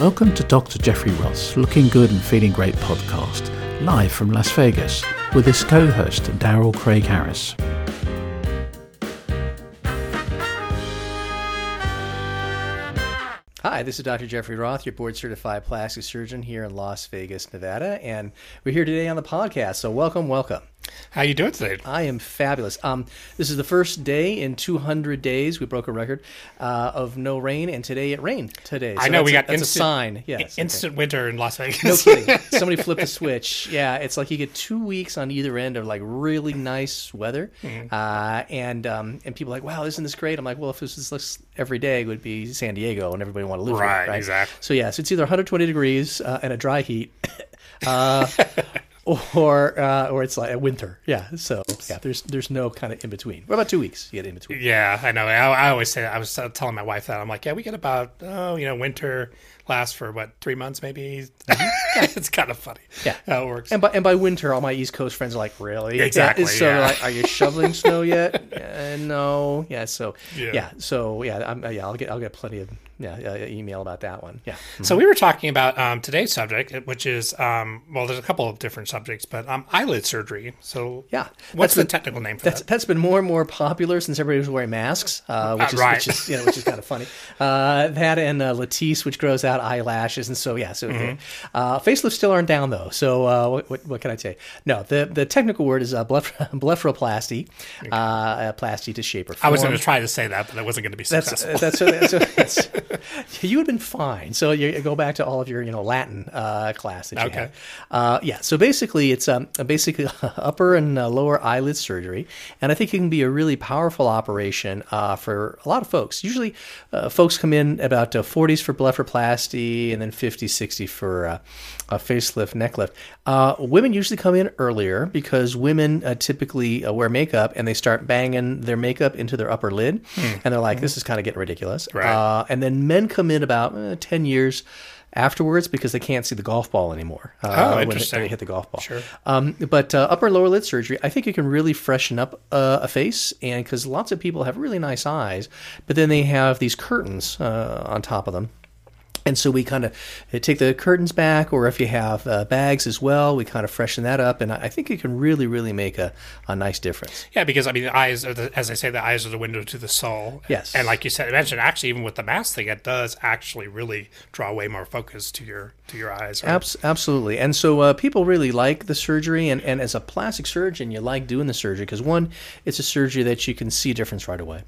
Welcome to Dr. Jeffrey Roth's, Looking Good and Feeling Great podcast, live from Las Vegas, with his co host, Darrell Craig Harris. Hi, this is Dr. Jeffrey Roth, your board certified plastic surgeon here in Las Vegas, Nevada, and we're here today on the podcast. So, welcome, welcome. How you doing today? I am fabulous. Um, this is the first day in 200 days. We broke a record uh, of no rain, and today it rained. Today, I know we a, got that's instant, a sign. Yes, instant okay. winter in Las Vegas. No kidding. Somebody flipped a switch. Yeah, it's like you get two weeks on either end of like really nice weather, mm-hmm. uh, and um, and people are like, wow, isn't this great? I'm like, well, if this was every day, it would be San Diego, and everybody want to live right, here, right? Exactly. So yeah, so it's either 120 degrees uh, and a dry heat. Or uh, or it's like winter. Yeah. So yeah, there's there's no kind of in between. What about two weeks? You get in between. Yeah, I know. I, I always say that. I was telling my wife that I'm like, yeah, we get about oh, you know, winter lasts for what three months maybe. Mm-hmm. it's kind of funny. Yeah, how it works. And by and by winter, all my East Coast friends are like, really? Exactly. Yeah. So yeah. like, are you shoveling snow yet? Uh, no. Yeah. So yeah. yeah. So yeah, I'm, yeah, I'll get I'll get plenty of yeah, uh, email about that one. Yeah. Mm-hmm. So we were talking about um, today's subject, which is um, well, there's a couple of different subjects, but um, eyelid surgery. So yeah, what's the been, technical name for that's, that? That's been more and more popular since everybody was wearing masks, uh, which, uh, is, right. which is you know which is kind of funny. Uh, that and uh, Latisse, which grows out eyelashes, and so yeah, so mm-hmm. Uh, facelifts still aren't down though. So uh, what, what, what, can I say? No, the the technical word is uh, blepharoplasty, okay. plasty to shape or form. I was going to try to say that, but that wasn't going to be successful. That's that's, that's, that's you would have been fine. So you go back to all of your, you know, Latin uh, class that you okay. had. Uh, yeah. So basically, it's um, basically upper and uh, lower eyelid surgery, and I think it can be a really powerful operation uh, for a lot of folks. Usually, uh, folks come in about 40s uh, for blepharoplasty, and then 50, 60 for a facelift, neck lift. women usually come in earlier because women typically wear makeup and they start banging their makeup into their upper lid, hmm. and they're like, "This is kind of getting ridiculous." Right. and then men come in about uh, 10 years afterwards because they can't see the golf ball anymore uh, oh, when, they, when, they, hit the golf ball. Sure. Um, but uh, upper and lower lid surgery, I think it can really freshen up uh, a face, and because lots of people have really nice eyes, but then they have these curtains uh, on top of them and so we kind of uh, take the curtains back, or if you have uh, bags as well, we kind of freshen that up. And I think it can really, really make a, a nice difference. Yeah, because I mean, the eyes are the, as I say, the eyes are the window to the soul. Yes. And like you said, I mentioned, actually, even with the mask thing, it does actually really draw way more focus to your to your eyes. Right? Abs- absolutely. And so uh, people really like the surgery, and, and as a plastic surgeon, you like doing the surgery because one, it's a surgery that you can see a difference right away,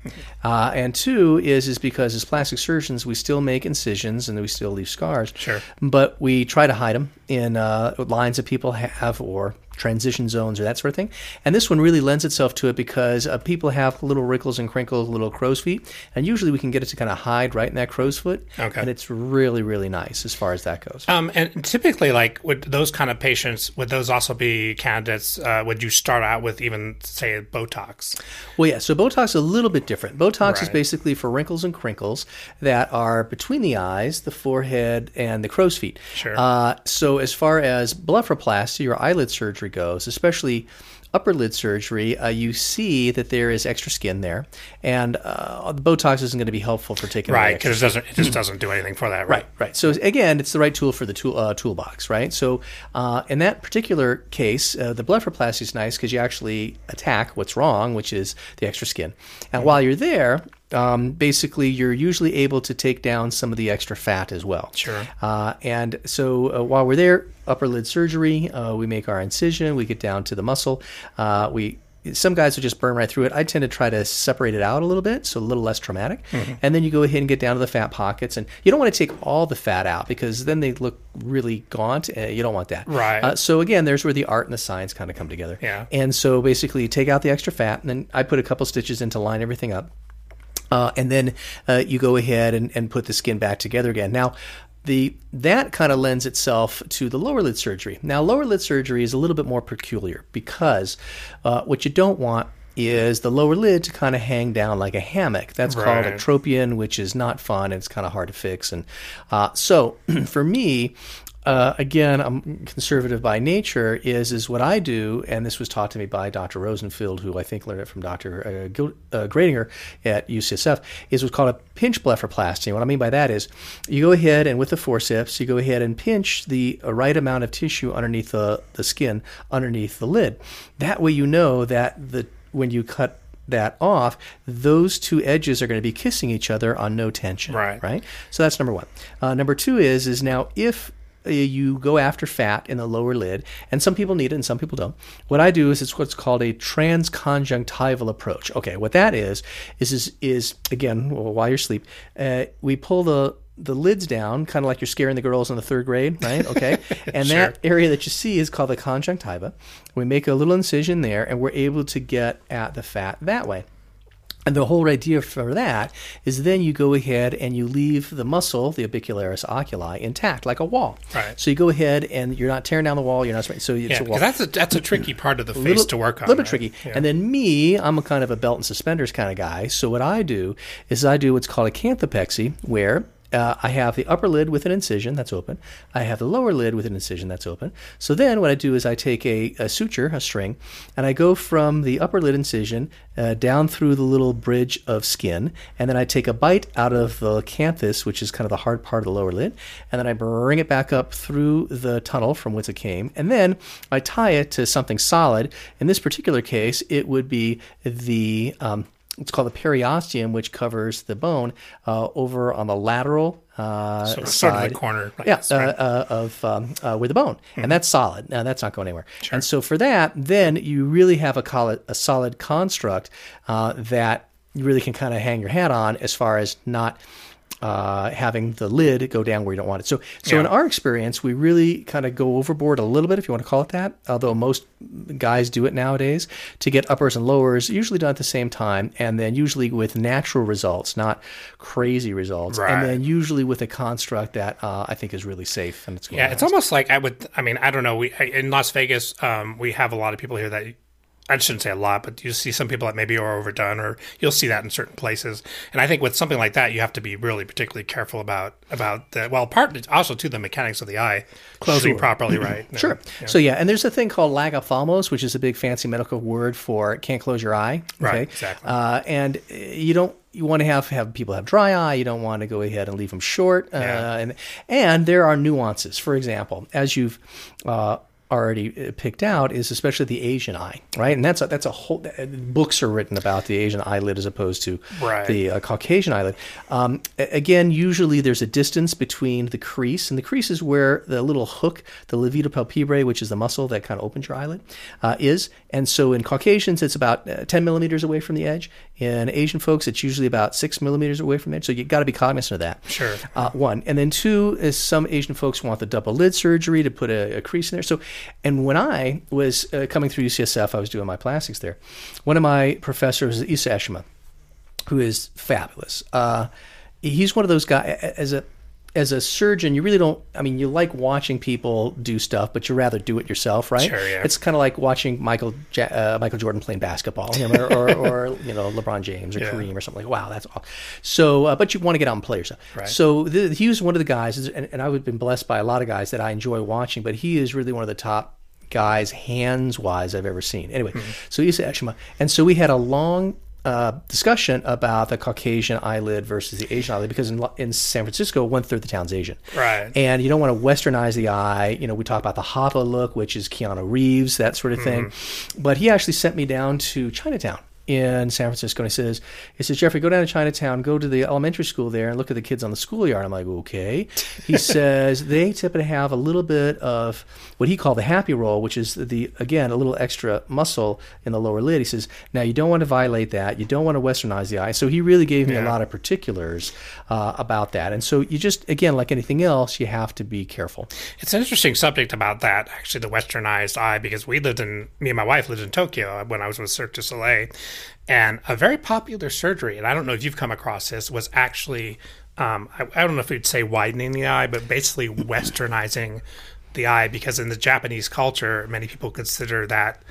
uh, and two is is because as plastic surgeons, we still make incisions and we still leave scars. Sure. But we try to hide them in uh, lines that people have or transition zones or that sort of thing. And this one really lends itself to it because uh, people have little wrinkles and crinkles, little crow's feet, and usually we can get it to kind of hide right in that crow's foot. Okay. And it's really, really nice as far as that goes. Um, and typically, like with those kind of patients, would those also be candidates? Uh, would you start out with even say Botox? Well, yeah. So Botox is a little bit different. Botox right. is basically for wrinkles and crinkles that are between the eyes, the forehead, and the crow's feet. Sure. Uh, so as far as blepharoplasty or eyelid surgery surgery goes, especially upper lid surgery, uh, you see that there is extra skin there, and uh, the Botox isn't going to be helpful for taking right because it doesn't it just doesn't do anything for that. Right, right. right. So again, it's the right tool for the tool uh, toolbox, right? So uh, in that particular case, uh, the blepharoplasty is nice because you actually attack what's wrong, which is the extra skin, and mm-hmm. while you're there, um, basically you're usually able to take down some of the extra fat as well. Sure. Uh, and so uh, while we're there, upper lid surgery, uh, we make our incision, we get down to the muscle, uh, we some guys will just burn right through it. I tend to try to separate it out a little bit, so a little less traumatic. Mm-hmm. And then you go ahead and get down to the fat pockets, and you don't want to take all the fat out because then they look really gaunt. Uh, you don't want that. Right. Uh, so again, there's where the art and the science kind of come together. Yeah. And so basically, you take out the extra fat, and then I put a couple stitches in to line everything up. Uh, and then uh, you go ahead and, and put the skin back together again. Now, the that kind of lends itself to the lower lid surgery. Now, lower lid surgery is a little bit more peculiar because uh, what you don't want is the lower lid to kind of hang down like a hammock. That's right. called ectropion, which is not fun. And it's kind of hard to fix. And uh, so, for me, uh, again, I'm conservative by nature. Is is what I do, and this was taught to me by Dr. Rosenfield, who I think learned it from Dr. Uh, Gil- uh, Gradinger at UCSF. Is what's called a pinch blepharoplasty. What I mean by that is, you go ahead and with the forceps, you go ahead and pinch the right amount of tissue underneath the, the skin, underneath the lid. That way, you know that the when you cut that off, those two edges are going to be kissing each other on no tension. Right. Right. So that's number one. Uh, number two is is now if uh, you go after fat in the lower lid, and some people need it and some people don't. What I do is it's what's called a transconjunctival approach. Okay, what that is is is, is again while you're asleep, uh, we pull the the lids down, kind of like you're scaring the girls in the third grade, right? Okay, and Sure. that area that you see is called the conjunctiva. We make a little incision there, and we're able to get at the fat that way. And the whole idea for that is then you go ahead and you leave the muscle, the orbicularis oculi, intact, like a wall. Right. So you go ahead and you're not tearing down the wall. You're not so it's Yeah, a wall. that's a that's a tricky part of the face little, to work on. A little bit right? tricky. Yeah. And then me, I'm a kind of a belt and suspenders kind of guy. So what I do is I do what's called a canthopexy, where uh, I have the upper lid with an incision that's open. I have the lower lid with an incision that's open. So then what I do is I take a, a suture, a string, and I go from the upper lid incision uh, down through the little bridge of skin, and then I take a bite out of the canthus, which is kind of the hard part of the lower lid, and then I bring it back up through the tunnel from whence it came, and then I tie it to something solid. In this particular case, it would be the um, it's called the periosteum, which covers the bone uh, over on the lateral uh, So side. sort of the corner, I yeah, uh, right? Hmm. uh, of um, uh, with the bone, and that's solid. Now that's not going anywhere. And so for that, then you really have a, col- a solid construct uh, that you really can kind of hang your hat on as far as not. Uh, having the lid go down where you don't want it. So, so in our experience, we really kind of go overboard a little bit, if you want to call it that. Although most guys do it nowadays to get uppers and lowers, usually done at the same time, and then usually with natural results, not crazy results, Right. and then usually with a construct that uh, I think is really safe and it's going Yeah, it's almost like I would. I mean, I don't know. We in Las Vegas, um, we have a lot of people here that I shouldn't say a lot, but you see some people that maybe are overdone, or you'll see that in certain places. And I think with something like that, you have to be really particularly careful about about the well, part also to the mechanics of the eye closing Sure. properly, right? No, Sure. yeah. So yeah, and there's a thing called lagophthalmos, which is a big fancy medical word for can't close your eye. Right, exactly. Uh, and you don't you want to have have people have dry eye. You don't want to go ahead and leave them short. Uh, Yeah. And and there are nuances. For example, as you've uh, already uh, picked out, is especially the Asian eye, right? And that's a, that's a whole books are written about the Asian eyelid as opposed to Right. the uh, Caucasian eyelid. Um, again, usually there's a distance between the crease, and the crease is where the little hook, the levator palpebrae, which is the muscle that kind of opens your eyelid, uh, is. And so in Caucasians, it's about uh, 10 millimeters away from the edge. In Asian folks, it's usually about six millimeters away from the edge. So you got to be cognizant of that. Sure. Uh, one. And then two is some Asian folks want the double lid surgery to put a, a crease in there. So, and when I was uh, coming through UCSF, I was doing my plastics there. One of my professors is Eshima, who is fabulous. Uh, he's one of those guys as a as a surgeon, you really don't. I mean, you like watching people do stuff, but you rather do it yourself, right? Sure, yeah. It's kind of like watching Michael Ja- uh, Michael Jordan playing basketball, or, or, or you know LeBron James or Yeah. Kareem or something like. Wow, that's awesome. So, uh, but you want to get out and play yourself. Right. So th- he was one of the guys, and, and I've been blessed by a lot of guys that I enjoy watching, but he is really one of the top guys hands wise I've ever seen. Anyway, so he's Eshima, and so we had a long uh, discussion about the Caucasian eyelid versus the Asian eyelid because in, in San Francisco, one third of the town's Asian. Right. And you don't want to westernize the eye. You know, we talk about the Hapa look, which is Keanu Reeves, that sort of thing. But he actually sent me down to Chinatown in San Francisco. And he says, he says, Jeffrey, go down to Chinatown, go to the elementary school there and look at the kids on the schoolyard. I'm like, okay. He says they typically have a little bit of what he called the happy roll, which is the, again, a little extra muscle in the lower lid. He says, now you don't want to violate that. You don't want to westernize the eye. So he really gave me a lot of particulars uh, about that. And so you just, again, like anything else, you have to be careful. It's an interesting subject about that, actually, the westernized eye, because we lived in, me and my wife lived in Tokyo when I was with Cirque du Soleil. And a very popular surgery, and I don't know if you've come across this, was actually, um, I, I don't know if we'd say widening the eye, but basically westernizing the eye, because in the Japanese culture, many people consider that,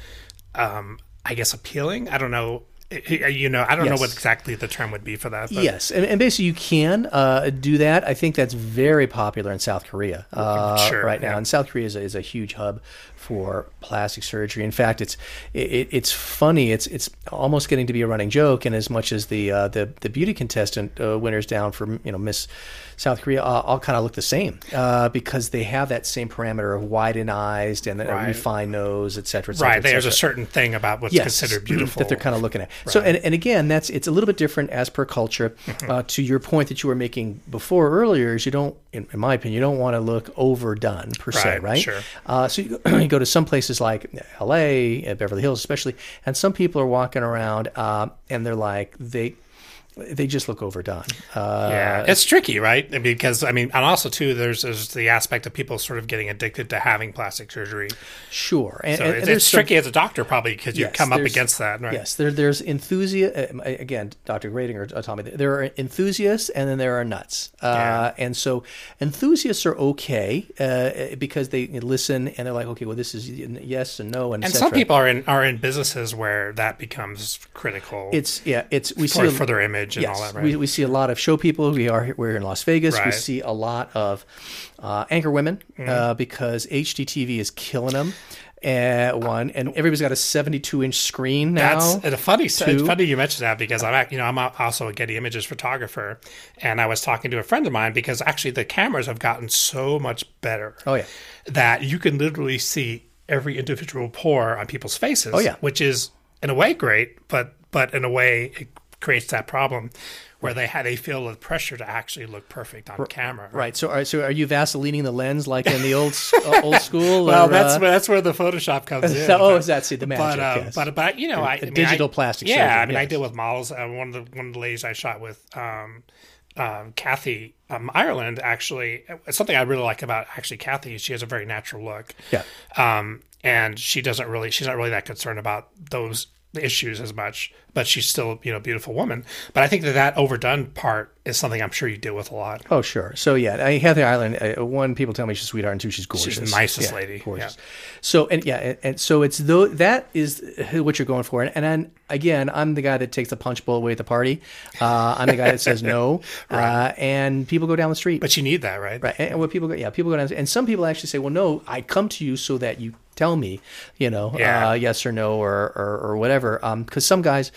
um, I guess, appealing. I don't know. You know, I don't know what exactly the term would be for that. But Yes, and, and basically you can uh, do that. I think that's very popular in South Korea uh, Sure, right now. And South Korea is a, is a huge hub for plastic surgery. In fact, it's it, it's funny. It's it's almost getting to be a running joke. And as much as the uh, the the beauty contestant uh, winners down for you know Miss South Korea uh, all kind of look the same uh, because they have that same parameter of widened eyes and a Right. refined nose, et cetera, et cetera, right, et there's a certain thing about what's yes, considered beautiful that they're kind of looking at. So, and, and again, that's it's a little bit different as per culture. Uh, to your point that you were making before earlier, is you don't, in, in my opinion, you don't want to look overdone per se, Right, right? sure. Uh, so you, you go to some places like L.A., Beverly Hills, especially, and some people are walking around uh, and they're like they. They just look overdone. Uh, Yeah, it's tricky, right? Because I mean, and also too, there's, there's the aspect of people sort of getting addicted to having plastic surgery. sure. And, So and- it's, and there's it's some- tricky as a doctor, probably, because you Yes, come up against that, right? Yes, there, there's enthusiast. Again, Dr. Gradinger uh, Tommy, there are enthusiasts and then there are nuts. Uh, and so enthusiasts are okay uh, because they listen and they're like, okay, well, this is yes and no and, And some people are in are in businesses where that becomes critical It's yeah, it's we for, see a- for their image and yes, all that, right? we, we see a lot of show people. We are we're in Las Vegas. We see a lot of uh, anchor women Mm-hmm. uh, because HDTV is killing them. Uh, one and everybody's got a 72 inch screen now. That's a funny. It's funny you mentioned that because I'm, you know, I'm also a Getty Images photographer, and I was talking to a friend of mine because actually the cameras have gotten so much better. Oh, yeah. that you can literally see every individual pore on people's faces. Oh, yeah. which is in a way great, but but in a way it creates that problem where they had they feel the pressure to actually look perfect on camera. Right. So, are, so are you vaselining the lens like in the old uh, old school? Well, or, that's uh, where that's where the Photoshop comes in. oh, is that see the magic? but, uh, yes. but but you know, I, I mean, digital I- plastic Yeah, I mean, I deal with models. Uh, one of the one of the ladies I shot with, um, um, Kathy um, Ireland, actually, it's something I really like about actually Kathy. is She has a very natural look. Yeah. Um, and she doesn't really, she's not really that concerned about those issues as much, but she's still, you know, beautiful woman. But I think that that overdone part is something I'm sure you deal with a lot. Oh, sure. So yeah, I Heather Island. Uh, one, people tell me she's a sweetheart, and two, she's gorgeous. the nicest Yeah, lady, Gorgeous. So and yeah, and, and so it's though that is what you're going for. And, and then again, I'm the guy that takes the punch bowl away at the party. Uh, I'm the guy that says no, uh, and people go down the street. But you need that, right? Right. And what people go, yeah, people go down, and some people actually say, well, no, I come to you so that you tell me, you know, Yeah. uh, yes or no or, or, or whatever. Because some guys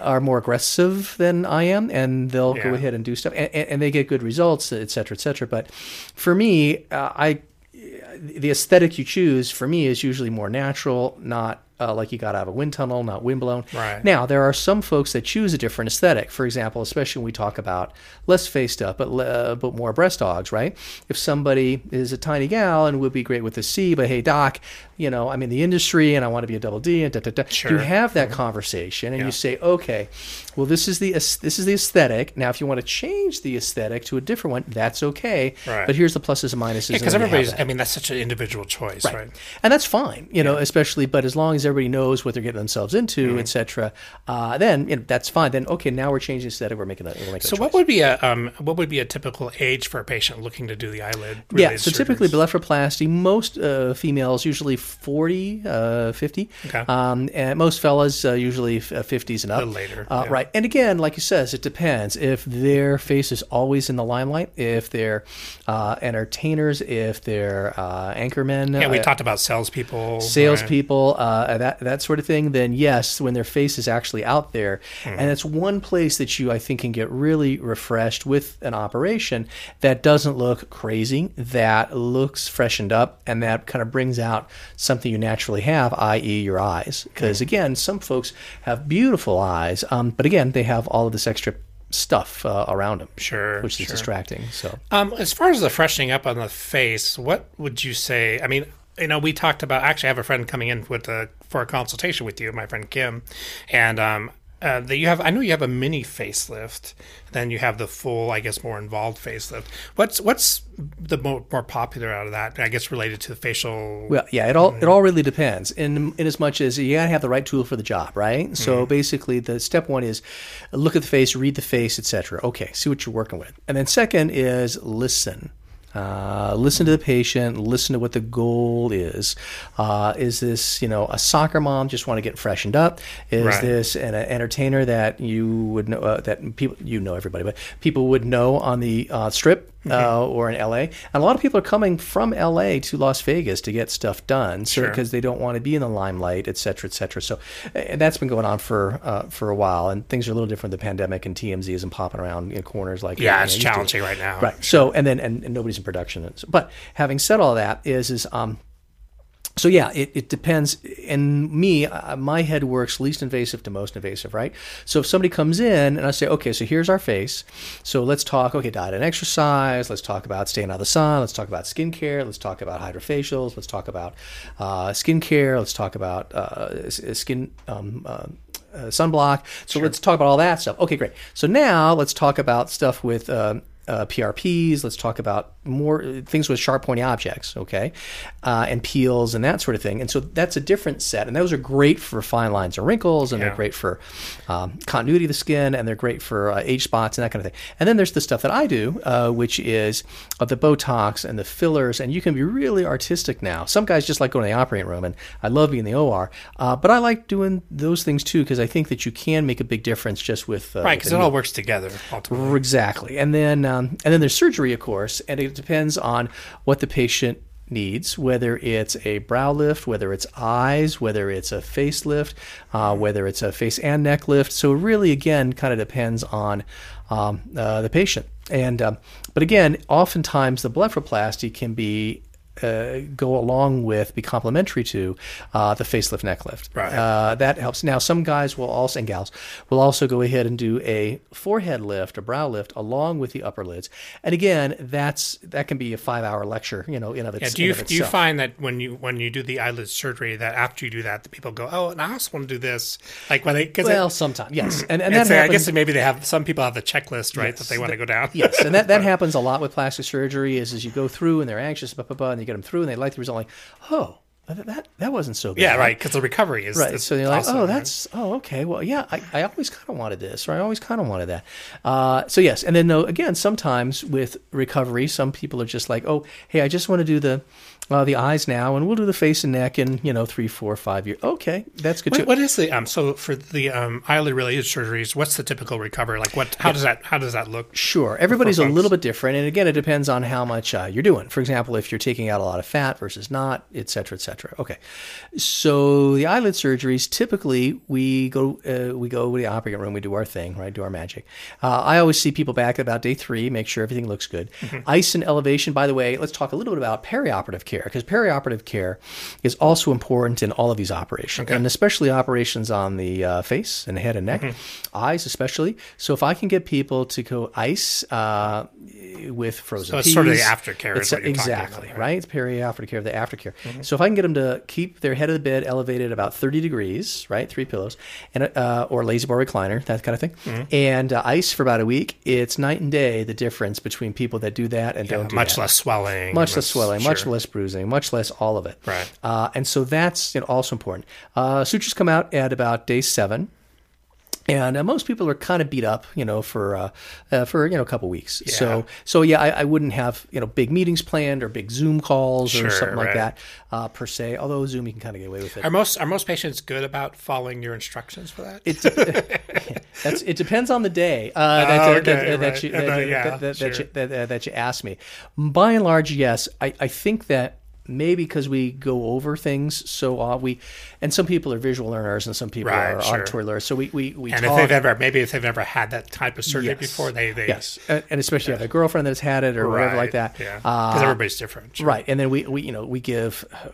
are more aggressive than I am, and they'll go ahead and do stuff, and, and and they get good results, et cetera, et cetera. But for me, uh, I the aesthetic you choose for me is usually more natural, not uh, like you got out of a wind tunnel, not windblown. Right. Now there are some folks that choose a different aesthetic. For example, especially when we talk about less face stuff, but le- but more breast dogs, right? If somebody is a tiny gal and would be great with a C, but hey doc, you know I'm in the industry and I want to be a double D and da da da. Sure. You have that conversation and Yeah. you say, okay, well this is the this is the aesthetic. Now if you want to change the aesthetic to a different one, that's okay. Right. But here's the pluses and minuses. Because have everybody's. I mean, that's such an individual choice, right? And that's fine, you know, especially, but as long as everybody knows what they're getting themselves into, Mm-hmm. et cetera, uh, then you know, that's fine. Then, okay, now we're changing the aesthetic. We're making a, we're making So what would be a um, what would be a typical age for a patient looking to do the eyelid? yeah, so typically blepharoplasty, most uh, females usually 40, uh, 50. Okay. Um, and most fellas uh, usually uh, 50s and up. later, Uh, yeah. Right. And again, like you says, it depends. If their face is always in the limelight, if they're uh, entertainers, if they're uh, anchormen. yeah, we uh, talked about salespeople, salespeople, uh, that that sort of thing, then yes, when their face is actually out there, and it's one place that you I think can get really refreshed with an operation that doesn't look crazy, that looks freshened up, and that kind of brings out something you naturally have, i.e., your eyes. Because again, some folks have beautiful eyes, um, but again, they have all of this extra stuff uh, around them, Sure, which is sure. distracting. So. Um, as far as the freshening up on the face, what would you say? I mean, you know, we talked about. Actually, I have a friend coming in with a, for a consultation with you, my friend Kim, and um, uh, that you have. I know you have a mini facelift. Then you have the full, I guess, more involved facelift. What's what's the more, more popular out of that? I guess related to the facial. Well, yeah, it all it all really depends. In in as much as you gotta have the right tool for the job, right? So basically, the step one is look at the face, read the face, etc. Okay, see what you're working with, and then second is listen. Uh, listen to the patient. Listen to what the goal is. Uh, is this, you know, a soccer mom just want to get freshened up? Is Right. this an entertainer that you would know uh, that people you know everybody, but people would know on the uh, strip uh, or in LA? And a lot of people are coming from LA to Las Vegas to get stuff done, so Sure. because they don't want to be in the limelight, et cetera, et cetera. So, and that's been going on for uh, for a while, and things are a little different. The pandemic and TMZ isn't popping around in corners like Yeah, it's challenging right now. Right. So and then and, and nobody's in production. But having said all that, is is um. So yeah, it, it depends. And me, uh, my head works least invasive to most invasive, right? So if somebody comes in and I say, okay, so here's our face. So let's talk, okay, diet and exercise. Let's talk about staying out of the sun. Let's talk about skincare. Let's talk about hydrofacials. Let's talk about uh, skincare. Let's talk about uh, skin. Um, uh, uh, sunblock. So let's talk about all that stuff. Okay, great. So now let's talk about stuff with um, uh, PRPs. Let's talk about more uh, things with sharp, pointy objects. Okay, uh, and peels and that sort of thing. And so that's a different set. And those are great for fine lines and wrinkles, and Yeah. they're great for um, continuity of the skin, and they're great for uh, age spots and that kind of thing. And then there's the stuff that I do, uh, which is uh, the Botox and the fillers. And you can be really artistic now. Some guys just like going to the operating room, and I love being in the OR. Uh, but I like doing those things too because I think that you can make a big difference just with uh, Right, because it all works together ultimately. Exactly, and then um, and then there's surgery, of course, and it depends on what the patient needs, whether it's a brow lift, whether it's eyes, whether it's a facelift, uh, whether it's a face and neck lift. So it really, again, kind of depends on um, uh, the patient. And um, but again, oftentimes the blepharoplasty can be uh, go along with, be complementary to uh, the facelift neck lift. Right. Uh, that helps. Now, some guys will also, and gals, will also go ahead and do a forehead lift, a brow lift, along with the upper lids. And again, that's that can be a five-hour lecture, you know, in of, Yeah, do you do you find that when you when you do the eyelid surgery that after you do that, the people go, oh, and I also want to do this, like when they well, sometimes yes, and and that I guess maybe they have some people have the checklist right that they want to go down. yes, and that, that happens a lot with plastic surgery. Is as you go through and they're anxious, blah, blah, blah, and get them through and they like the result. Like, oh, that that, wasn't so bad. yeah, right. Because the recovery is Right. is So you're like, awesome, oh, right? that's oh, okay. Well, yeah, I, I always kind of wanted this, or I always kind of wanted that. Uh, so yes, and then though again, sometimes with recovery, some people are just like, oh, hey, I just want to do the uh, the eyes now, and we'll do the face and neck in you know three, four, five years. Okay, that's good what is the um? So for the um eyelid related surgeries, what's the typical recovery? Like what? How does that? How does that look? Sure, everybody's a little bit different, and again, it depends on how much uh, you're doing. For example, if you're taking out a lot of fat versus not, et cetera, et cetera. Okay, so the eyelid surgeries typically we go uh, we go to the operating room, we do our thing, right? Do our magic. Uh, I always see people back about day three, make sure everything looks good. Ice and elevation. By the way, let's talk a little bit about perioperative care because perioperative care is also important in all of these operations, and especially operations on the uh, face and head and neck, eyes especially. So if I can get people to go ice uh, with frozen So it's sort of the peas, aftercare is it's- talking about, exactly right? right. It's perioperative care, the aftercare. So if I can get them to keep their head of the bed elevated about 30 degrees, right, three pillows, and uh, or La-Z-Boy recliner, that kind of thing, and uh, ice for about a week, it's night and day the difference between people that do that and don't do much that. less swelling. Much less swelling, much less bruising, much less all of it. Right. Uh, and so that's you know, also important. Uh, sutures come out at about day seven. And uh, most people are kind of beat up, you know, for uh, uh, for you know a couple weeks. So so yeah, I, I wouldn't have you know big meetings planned or big Zoom calls or Sure, something like that uh, per se. Although Zoom, you can kind of get away with it. Are most are most patients good about following your instructions for that? It, that's, it depends on the day uh, that, that, that, okay, that right. you, yeah, asked me. By and large, yes. I, I think that maybe because we go over things so uh, we and some people are visual learners and some people Right, are sure. auditory learners so we we, we and talk if they've ever maybe if they've never had that type of surgery Yes. before, they they yes and, and especially if have a girlfriend that's had it or whatever like that Yeah, uh, because everybody's different. sure. Right, and then we, we you know we give uh,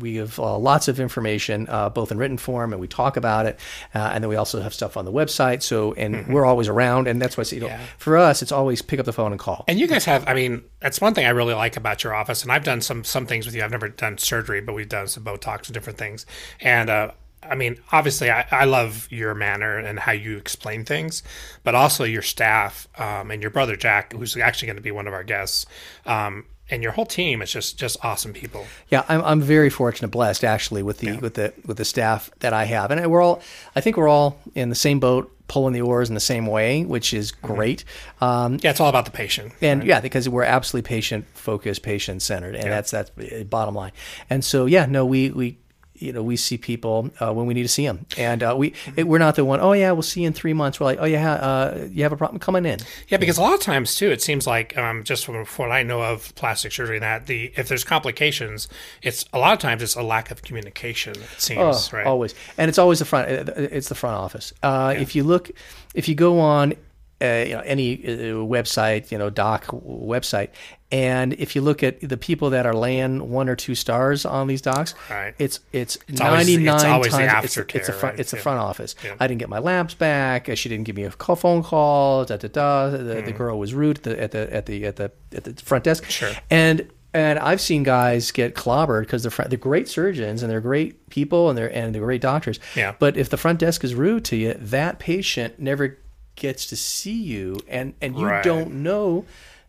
we- give uh, lots of information uh, both in written form and we talk about it, uh, and then we also have stuff on the website. So and we're always around, and that's why you know Mm-hmm. Yeah. for us it's always pick up the phone and call. And you guys have, I mean, that's one thing I really like about your office. And I've done some some things with you. I've never done surgery, but we've done some Botox and different things. And uh, I mean, obviously, I, I love your manner and how you explain things, but also your staff um, and your brother Jack, who's actually going to be one of our guests. Um, and your whole team is just just awesome people. Yeah, I'm, I'm very fortunate, blessed actually with the with the with the staff that I have, and we're all I think we're all in the same boat. Pulling the oars in the same way, which is great. Um, Yeah, it's all about the patient. and yeah, because we're absolutely patient focused, patient centered, and that's that's uh, bottom line. And so yeah, no, we we you know we see people uh, when we need to see them, and uh, we it, we're not the one. Oh yeah, we'll see you in three months. We're like, oh yeah, uh, you have a problem coming in. Yeah, because a lot of times too, it seems like um, just from what I know of plastic surgery, that the if there's complications, it's a lot of times it's a lack of communication. It seems right. Always, and it's always the front. uh, It's the front office. Uh, If you look, if you go on, uh, you know, any uh, website, you know, doc website, and if you look at the people that are laying one or two stars on these docs, Right. it's it's ninety nine it's always times it's, it's the front right? it's the Yeah. front office. Yeah. I didn't get my lamps back. uh, She didn't give me a call, phone call. Da da da. The, Hmm. the girl was rude at the at the at the at the, at the front desk. Sure. And and I've seen guys get clobbered because they're they're great surgeons and they're great people and they're and they're great doctors. Yeah. But if the front desk is rude to you, that patient never gets to see you, and and you Right. don't know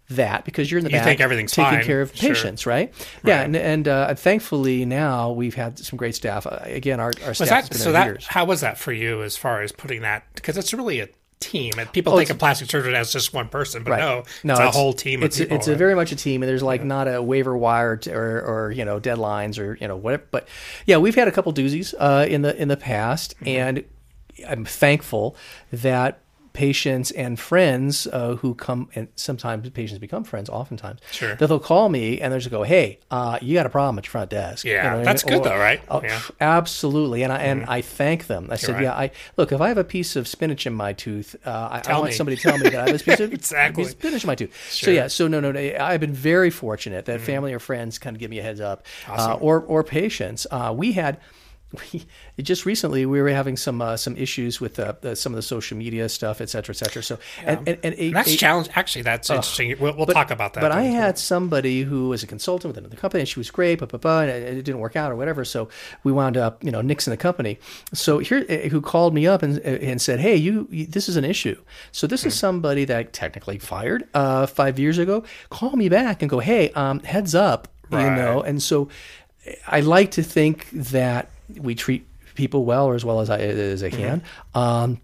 that because you're in the You back think everything's taking fine. care of Sure. patients, right? Yeah, Right. and and uh, thankfully now we've had some great staff. Uh, again, our our staff that so? That years. how was that for you as far as putting that? Because it's really a team, and people Oh, think it's- of plastic surgery as just one person, but Right. no, no, it's a whole team it's, people. It's a right? very much a team, and there's like not a waiver wire t- or, or you know deadlines or you know whatever. But yeah, we've had a couple doozies uh, in the in the past, Mm-hmm. and I'm thankful that patients and friends uh, who come and sometimes patients become friends oftentimes Sure. that they'll call me and they'll just go hey uh, you got a problem at your front desk You Yeah, know what I that's mean? good though, right? Oh, Yeah. Mm-hmm. absolutely and I and I thank them I said right. yeah I look if I have a piece of spinach in my tooth uh, I, I want me. somebody to tell me that I have this piece of Exactly. piece of spinach in my tooth. So yeah, so no, no, no. I've been very fortunate Mm-hmm. that family or friends kind of give me a heads up, uh, or or patients. Uh, we had. We, just recently, we were having some uh, some issues with uh, the, some of the social media stuff, et cetera, et cetera. So, and, and, and, a, And that's a- challenge. Actually, that's interesting. We'll, we'll talk about that. but I had somebody who was a consultant with another company, and she was great, but blah, and it didn't work out or whatever. So we wound up, you know, nixing the company. So here, eh, who called me up and, eh, and said, "Hey, you, you this is an issue. So this Hmm. is somebody that I technically fired uh, five years ago. Call me back and go, hey, um, heads up, you know." And so eh, I like to think that we treat people well or as well as I as I can. Um,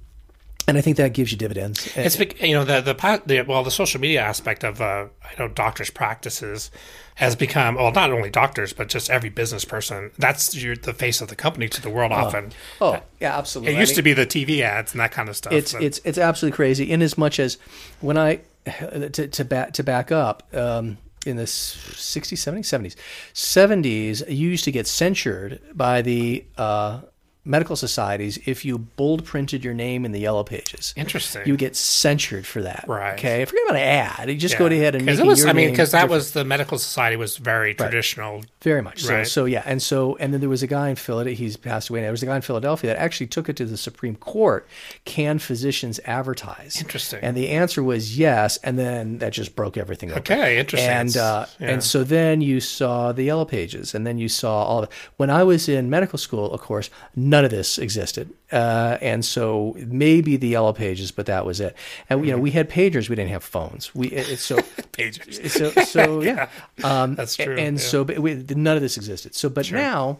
and I think that gives you dividends. It's you know the the, the well the social media aspect of uh, I know doctors' practices has become well not only doctors but just every business person. That's your, the face of the company to the world. often, oh, yeah, absolutely. it I used mean- to be the TV ads and that kind of stuff. it's but- it's it's absolutely crazy. In as much as when I to to back to back up um, in the 60s, 70s, 70s, 70s, you used to get censured by the uh, medical societies if you bold printed your name in the yellow pages. Interesting. You get censured for that. Right. Okay. Forget about an ad. You just go ahead and make it was. I mean, because that different. was the medical society was very traditional. Very much so. Right. So yeah, and so and then there was a guy in Philadelphia. He's passed away now. There was a guy in Philadelphia that actually took it to the Supreme Court. Can physicians advertise? Interesting. And the answer was yes. And then that just broke everything open. Okay, interesting. And uh, yeah. and so then you saw the yellow pages, and then you saw all of. When I was in medical school, of course, none of this existed. Uh, and so maybe the yellow pages, but that was it. And you know, we had pagers. We didn't have phones. We it, so pagers. so so yeah. Um, That's true, And yeah. so but we, none of this existed. So but now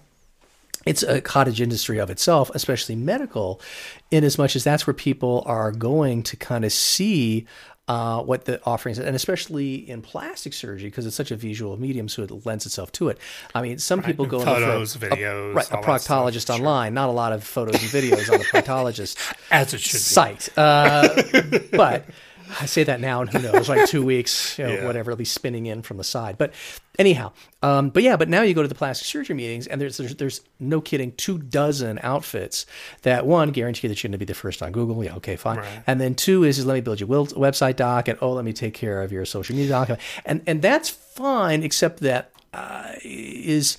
it's a cottage industry of itself, especially medical, in as much as that's where people are going to kind of see uh, what the offerings, and especially in plastic surgery because it's such a visual medium, so it lends itself to it. I mean, some people go Photos, for a- videos, right? A all stuff, proctologist online, not a lot of photos and videos on the proctologist as it should be. site. Uh, but I say that now, and who knows? Like two weeks, you know, Yeah. whatever, it'll be spinning in from the side. But anyhow, um, but yeah, but now you go to the plastic surgery meetings, and there's, there's there's no kidding, two dozen outfits that one guarantee that you're going to be the first on Google. Yeah, okay, fine. Right. And then two is, is let me build your website doc, and oh, let me take care of your social media doc, and and that's fine, except that uh, is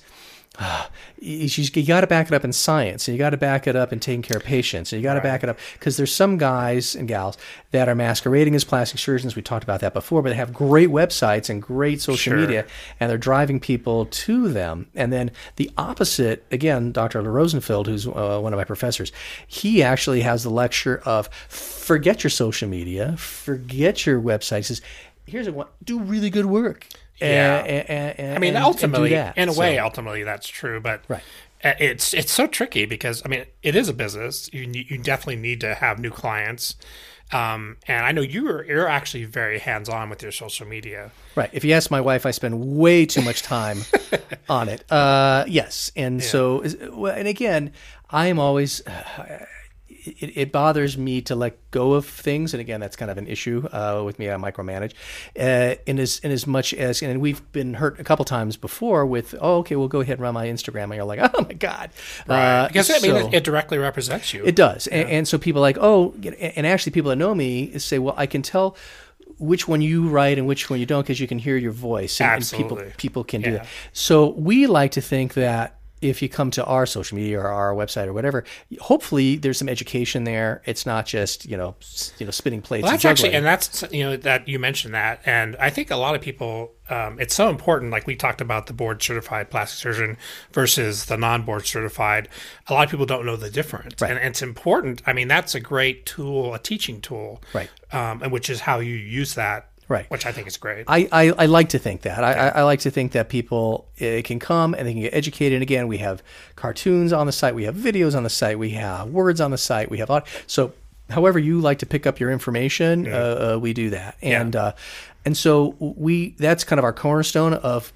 you, you got to back it up in science and you got to back it up in taking care of patients and you got to back it up because there's some guys and gals that are masquerading as plastic surgeons we talked about that before but they have great websites and great social Sure. media and they're driving people to them and then the opposite again dr rosenfeld who's uh, one of my professors he actually has the lecture of forget your social media forget your website he says here's what do really good work Yeah. and, and, and, I mean, and- and do ultimately, that. in a So- way, ultimately that's true. But Right. it's it's so tricky because I mean it is a business. You you definitely need to have new clients, um, and I know you are you're actually very hands on with your social media. Right. If you ask my wife, I spend way too much time on it. Uh, yes, and so and again, I am always. It, it, bothers me to let go of things, and again, that's kind of an issue uh, with me. I micromanage, uh, in as in as much as, and we've been hurt a couple times before with, oh, okay, we'll go ahead and run my Instagram, and you're like, oh my god, right. uh, because I mean, it, it directly represents you. it does, and, and so people are like, oh, and actually, people that know me say, well, I can tell which one you write and which one you don't because you can hear your voice, and, and people people can do that. So we like to think that if you come to our social media or our website or whatever, hopefully there's some education there. It's not just you know you know spinning plates. Well, and that's actually, and that's you know that you mentioned that, and I think a lot of people, um, it's so important. Like we talked about the board certified plastic surgeon versus the non-board certified. A lot of people don't know the difference, Right. and it's important. I mean, that's a great tool, a teaching tool, Right. Um, and which is how you use that, Right. Which I think is great. I, I, I like to think that. I, I, I like to think that people uh, can come and they can get educated. And again, we have cartoons on the site, we have videos on the site, we have words on the site, we have so. However, you like to pick up your information, uh, uh, we do that, and uh, and so we that's kind of our cornerstone of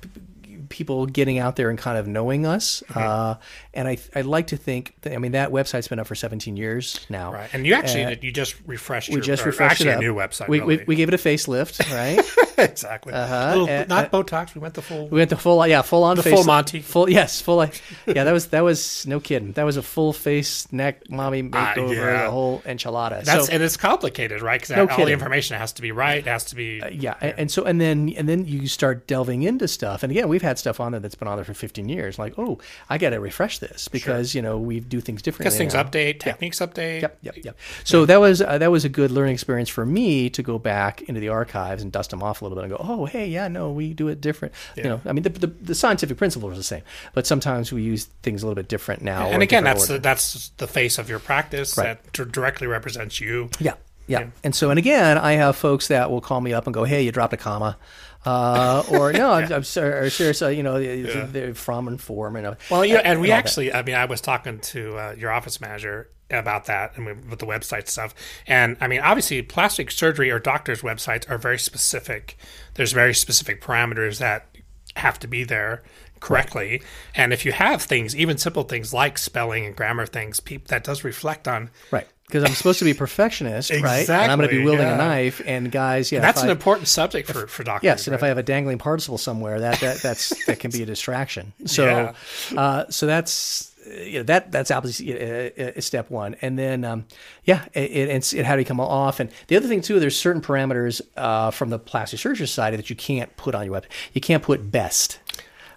people getting out there and kind of knowing us. Uh, and I I like to think, that, I mean, that website's been up for 17 years now. right, and you actually you just refreshed. We your, just refreshed actually it up. a new website. We, really. we, we gave it a facelift, right? exactly. Little- Uh, not Botox. We went the full. We went the full, yeah, full on The face, full Monty. full yes, full. Yeah, that was that was no kidding. That was a full face neck mommy makeover, yeah. the whole enchilada. That's so, and it's complicated, right? Because No all the information has to be right. It has to be. yeah, and, and so and then and then you start delving into stuff. And again, we've had stuff on there that's been on there for 15 years. Like, oh, I got to refresh this because you know we do things differently. Because things now. update, techniques update. Yep, yep, yep. So that was uh, that was a good learning experience for me to go back into the archives and dust them off a little bit and go, oh, hey, yeah, no, we do it different. You know, I mean, the, the, the scientific principle is the same, but sometimes we use things a little bit different now. or And again, that's order. the, that's the face of your practice Right. that d- directly represents you. Yeah, yeah. And so, and again, I have folks that will call me up and go, "Hey, you dropped a comma," uh, or no, I'm, I'm or serious. Uh, you know, they're from and form and Well, you know, and we all that. actually, I mean, I was talking to uh, your office manager about that and we, with the website stuff. And I mean, obviously, plastic surgery or doctors' websites are very specific. There's very specific parameters that have to be there correctly. And if you have things, even simple things like spelling and grammar things, peop that does reflect on. right because I'm supposed to be a perfectionist, right? And I'm going to be wielding yeah. a knife. And guys, yeah, That's if an I- important subject for, for doctors. Yes, and if I have a dangling participle somewhere, that that that's that can be a distraction. So, Yeah. uh, so that's you know, that that's obviously uh, uh, step one, and then um, yeah, it, it, it's it how do you come off? And the other thing too, there's certain parameters uh, from the plastic surgery society that you can't put on your web. You can't put best.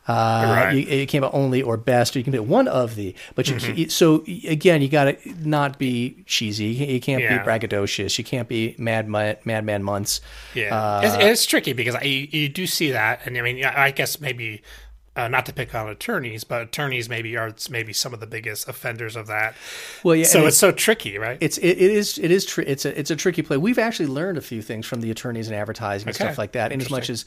Uh, Right. you, you can't put only or best, or you can put one of the. But you Mm-hmm. so again, you got to not be cheesy. You can't- Yeah. be braggadocious. You can't be mad madman months. Yeah, Uh, it's, it's tricky because I, you do see that, and I mean, I guess maybe uh, not to pick on attorneys, but attorneys maybe are maybe some of the biggest offenders of that. Well, yeah, so and it's, so tricky, right? It's it, it is it is tr- it's a it's a tricky play. We've actually learned a few things from the attorneys and advertising and Okay. stuff like that. In as much as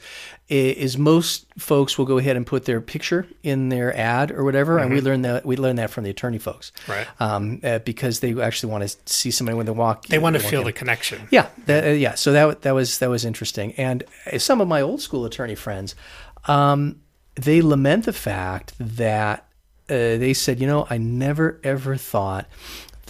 is most folks will go ahead and put their picture in their ad or whatever, and we learned that we learned that from the attorney folks, Mm-hmm. Right. Um, uh, because they actually want to see somebody when they walk. they want to feel in. the connection. Yeah, that, uh, yeah. So that that was that was interesting, and some of my old school attorney friends, um, they lament the fact that uh, they said, you know, I never ever thought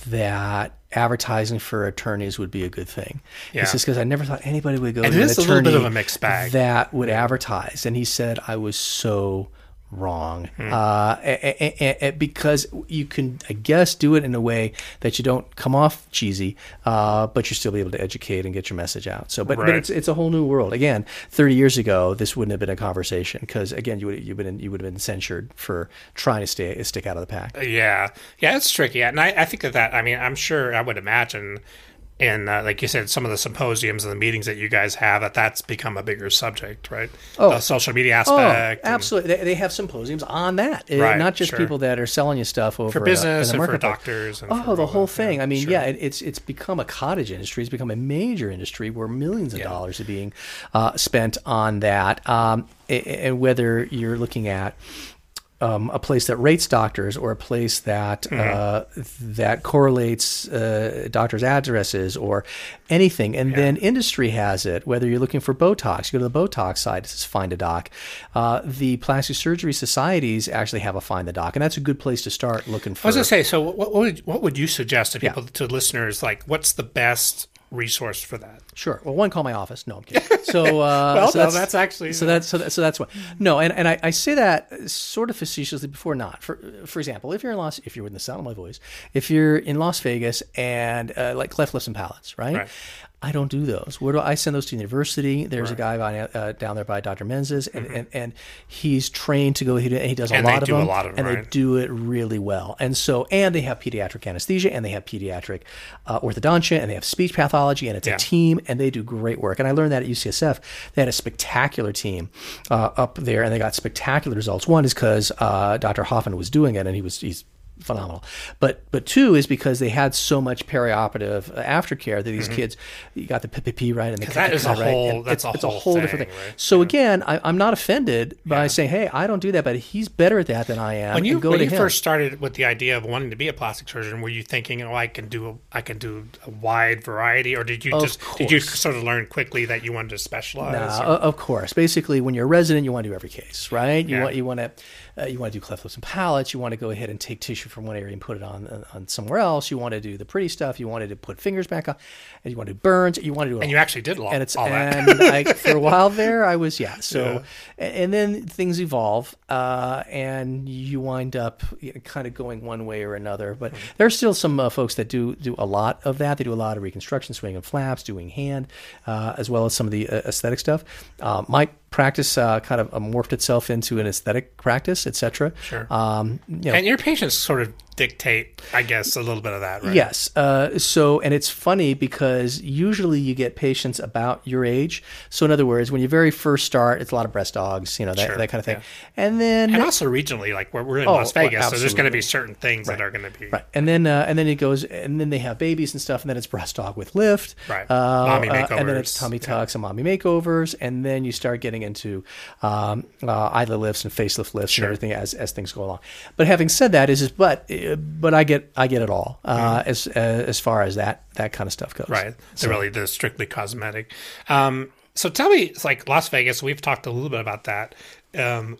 that advertising for attorneys would be a good thing. Yeah. It's just because I never thought anybody would go And to an is a little bit attorney of a mixed bag. that would advertise. And he said I was so wrong Hmm. uh, a- a- a- because you can, I guess, do it in a way that you don't come off cheesy, uh, but you still be able to educate and get your message out. So, but, but it's it's a whole new world. Again, thirty years ago, this wouldn't have been a conversation because again, you would you've been you would have been censured for trying to stay stick out of the pack. Yeah, yeah, it's tricky, and I, I think that that. I mean, I'm sure I would imagine, in uh, like you said, some of the symposiums and the meetings that you guys have, that that's become a bigger subject, right? Oh. the social media Oh, aspect, and absolutely! They, they have symposiums on that, Uh, Right, not just sure. people that are selling you stuff over for business and for doctors. And Oh, for the whole that, thing. yeah, I mean, sure. yeah, it, it's it's become a cottage industry. It's become a major industry where millions of dollars are being uh, spent on that. Um, and whether you're looking at um, a place that rates doctors or a place that uh, that correlates uh, doctors' addresses or anything, and then industry has it. Whether you're looking for Botox, you go to the Botox site. It says find a doc. Uh, the plastic surgery societies actually have a find the doc, and that's a good place to start looking for. I was gonna say. So, what, what would what would you suggest to people to listeners? Like, what's the best resource for that? Sure. Well, one, call my office. No, I'm kidding. So, uh, Well, so no, that's actually- so that's so, that, so that's what. No, and, and I, I say that sort of facetiously before not. For for example, if you're in Las, if you're in the sound of my voice, if you're in Las Vegas and uh, like cleft lips and palates, right? Right. I don't do those. Where do I send those to university? There's a guy by, uh, down there by Dr. Menzies, and, and, and he's trained to go. He, he does a Mm-hmm. And lot of do a lot of them, and they do it really well. And so, and they have pediatric anesthesia, and they have pediatric uh, orthodontia, and they have speech pathology, and it's Yeah. a team, and they do great work. And I learned that at UCSF. They had a spectacular team uh, up there, and they got spectacular results. One is because uh, Dr. Hoffman was doing it, and he was he's phenomenal. But but two is because they had so much perioperative uh, aftercare that these kids, you got the PPP right, and the Mm-hmm. that is a right, whole- that's it's, a it's a whole whole different thing, right? So again, I, I'm not offended by saying, hey, I don't do that, but he's better at that than I am. When you when you first started with the idea of wanting to be a plastic surgeon, were you thinking, "Oh, I can do a, I can do a wide variety," or did you Of just did you sort of learn quickly that you wanted to specialize? Or- of course. Basically, when you're a resident, you want to do every case, right? You Yeah. want you want to uh, you want to do cleft lips and palates. You want to go ahead and take tissue from one area and put it on on- on somewhere else. You want to do the pretty stuff. You wanted to put fingers back on, and you want to do burns. You want to do and you actually did a lot, and it's all that. and I, for a while there I was yeah so a- and then things evolve uh, and you wind up kind of going one way or another but Mm-hmm. there's still some uh, folks that do do a lot of that they do a lot of reconstruction swing and flaps doing hand uh, as well as some of the uh, aesthetic stuff uh, my practice uh, kind of uh, morphed itself into an aesthetic practice etc Sure. um, you know, and your patients sort of dictate, I guess, a little bit of that, right? Yes. Uh, so, and it's funny because usually you get patients about your age. So, in other words, when you very first start, it's a lot of breast augs, you know, that, Sure, that kind of thing. yeah. And then, And also regionally, like we're, we're in Oh, Las Vegas, well, so there's going to be certain things that are going to be right. And then, uh, and then it goes, and then they have babies and stuff, and then it's breast aug with lift. Right. Uh, Mommy uh, and then it's tummy tucks and mommy makeovers. And then you start getting into um, uh, eyelid lifts and facelift lifts Sure. and everything as, as things go along. But having said that, is, is but, but I get, I get it all uh, as, uh, as far as that, that kind of stuff goes. Right. They're really the strictly cosmetic. Um, so tell me, it's like Las Vegas. We've talked a little bit about that. Um,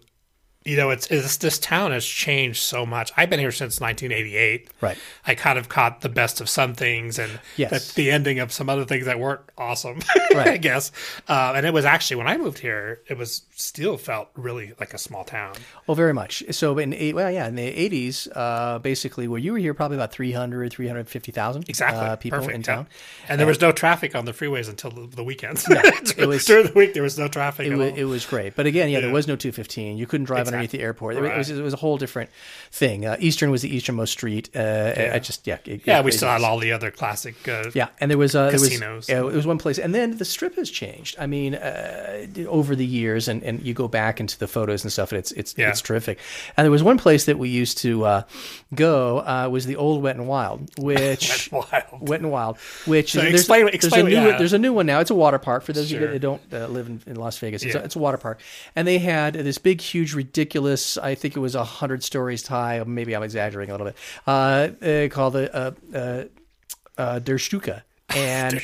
you know, it's, it's this town has changed so much. I've been here since 1988. Right. I kind of caught the best of some things and Yes. the, the ending of some other things that weren't awesome. I guess. Uh, and it was actually when I moved here, it was still felt really like a small town. Well, very much. So in eight, well, yeah, in the eighties, uh, basically, where you were here, probably about 300, 350,000 Exactly. uh, people Perfect. in yeah. town. And there was no traffic on the freeways until the, the weekends. it was- During the week, there was no traffic It at was, all. it was great, but again, yeah, there was no 215. You couldn't drive underneath the airport. It, was- it was, it was a whole different thing. Uh, Eastern was the easternmost street. Uh, I just yeah, it- yeah, we still was- had all the other classic. Uh, Yeah, and there was uh, there was Casinos. yeah, it was one place, and then the strip has changed. I mean, uh, over the years, and, and you go back into the photos and stuff, and it's it's Yeah. it's terrific. And there was one place that we used to uh, go uh, was the old Wet and Wild, which wild. Wet and Wild, which So there's, explain- there's explain- a new yeah. there's a new one now. It's a water park for those of you that don't uh, live in, in Las Vegas. It's, Yeah. a, it's a water park, and they had this big, huge, ridiculous. I think it was a hundred stories high. Maybe I'm exaggerating a little bit. Uh, uh, called the uh, uh, uh, Der Stuka. And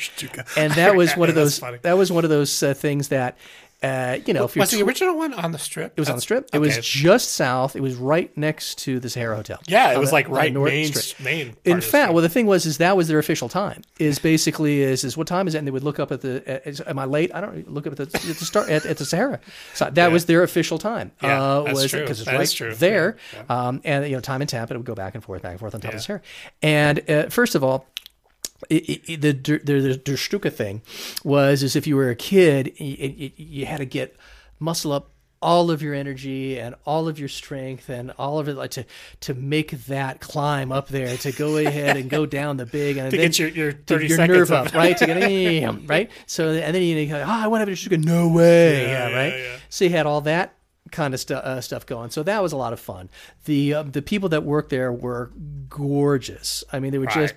and that was one of those that was one of those uh, things that uh, you know if you're Was the original one on the strip? it was on the strip. It was just south. It was right next to the Sahara Hotel. yeah, it was the- like right North main Strip. main. In fact, well, the thing was, is that was their official time. Is basically is is what time is it? And they would look up at the. Is, am I late? I don't look up at the at the start at, at the Sahara. So that was their official time. Yeah, uh, was because it's That right true. there. Yeah, Um, and you know, time and temp, it would go back and forth, back and forth on top of the Sahara. And uh, first of all, it, it, it- the the the Der Stuka thing was is if you were a kid, you, you, you had to get muscle up all of your energy and all of your strength and all of it like to to make that climb up there to go ahead and go down the big and to then get your, your to thirty your seconds nerve up, right? To get right. So and then you go, oh, I want to have a. No way, Yeah, yeah, yeah, right. yeah. So you had all that kind of stu- uh, stuff going. So that was a lot of fun. The uh, the people that worked there were gorgeous. I mean, they were just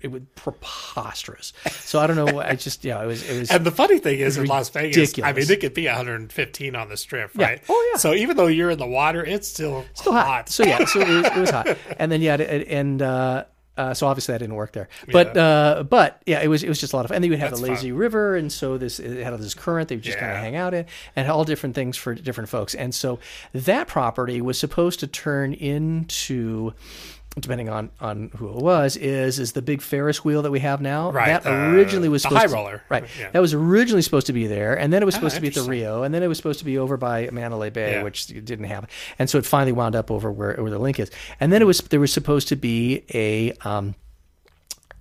it was preposterous. So I don't know. I just yeah, it was it was. And the funny thing is, in Las Vegas, I mean, it could be 115 on the strip, Yeah. right? Oh, yeah. So even though you're in the water, it's still, still hot. So yeah, so it was, it was hot. And then yeah, it- and uh, uh, so obviously that didn't work there. But uh, but yeah, it was it was just a lot of fun. And then you would have That's the lazy fun. river, and so this it had this current. They would just kind of hang out in, and all different things for different folks. And so that property was supposed to turn into. Depending on, on who it was, is is the big Ferris wheel that we have now. Right, That the- originally was supposed high to- roller. Right. Yeah. That was originally supposed to be there, and then it was supposed to be at the. Rio, and then it was supposed to be over by Mandalay Bay, Yeah. which didn't happen. And so it finally wound up over where, where the LINQ is. And then it was there was supposed to be a um,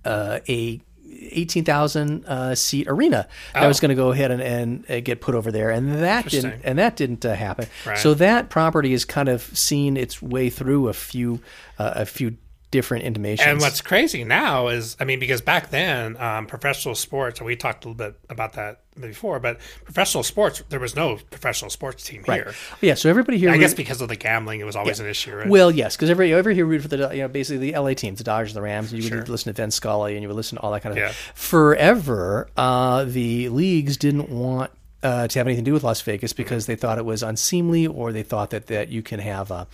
uh, a eighteen thousand uh, seat arena that was going to go ahead and, and uh, get put over there, and that didn't and that didn't uh, happen. Right. So that property has kind of seen its way through a few uh, a few different intimations. And what's crazy now is, I mean, because back then, um, professional sports, and we talked a little bit about that before, but professional sports, there was no professional sports team here. yeah, so everybody here I root- guess because of the gambling, it was always an issue, right? Well, yes, because every every here root for the you know basically the LA teams, the Dodgers, the Rams. And you would listen to Vin Scully, and you would listen to all that kind of Yeah. stuff. Forever, uh, the leagues didn't want uh, to have anything to do with Las Vegas because they thought it was unseemly, or they thought that that you can have. Uh,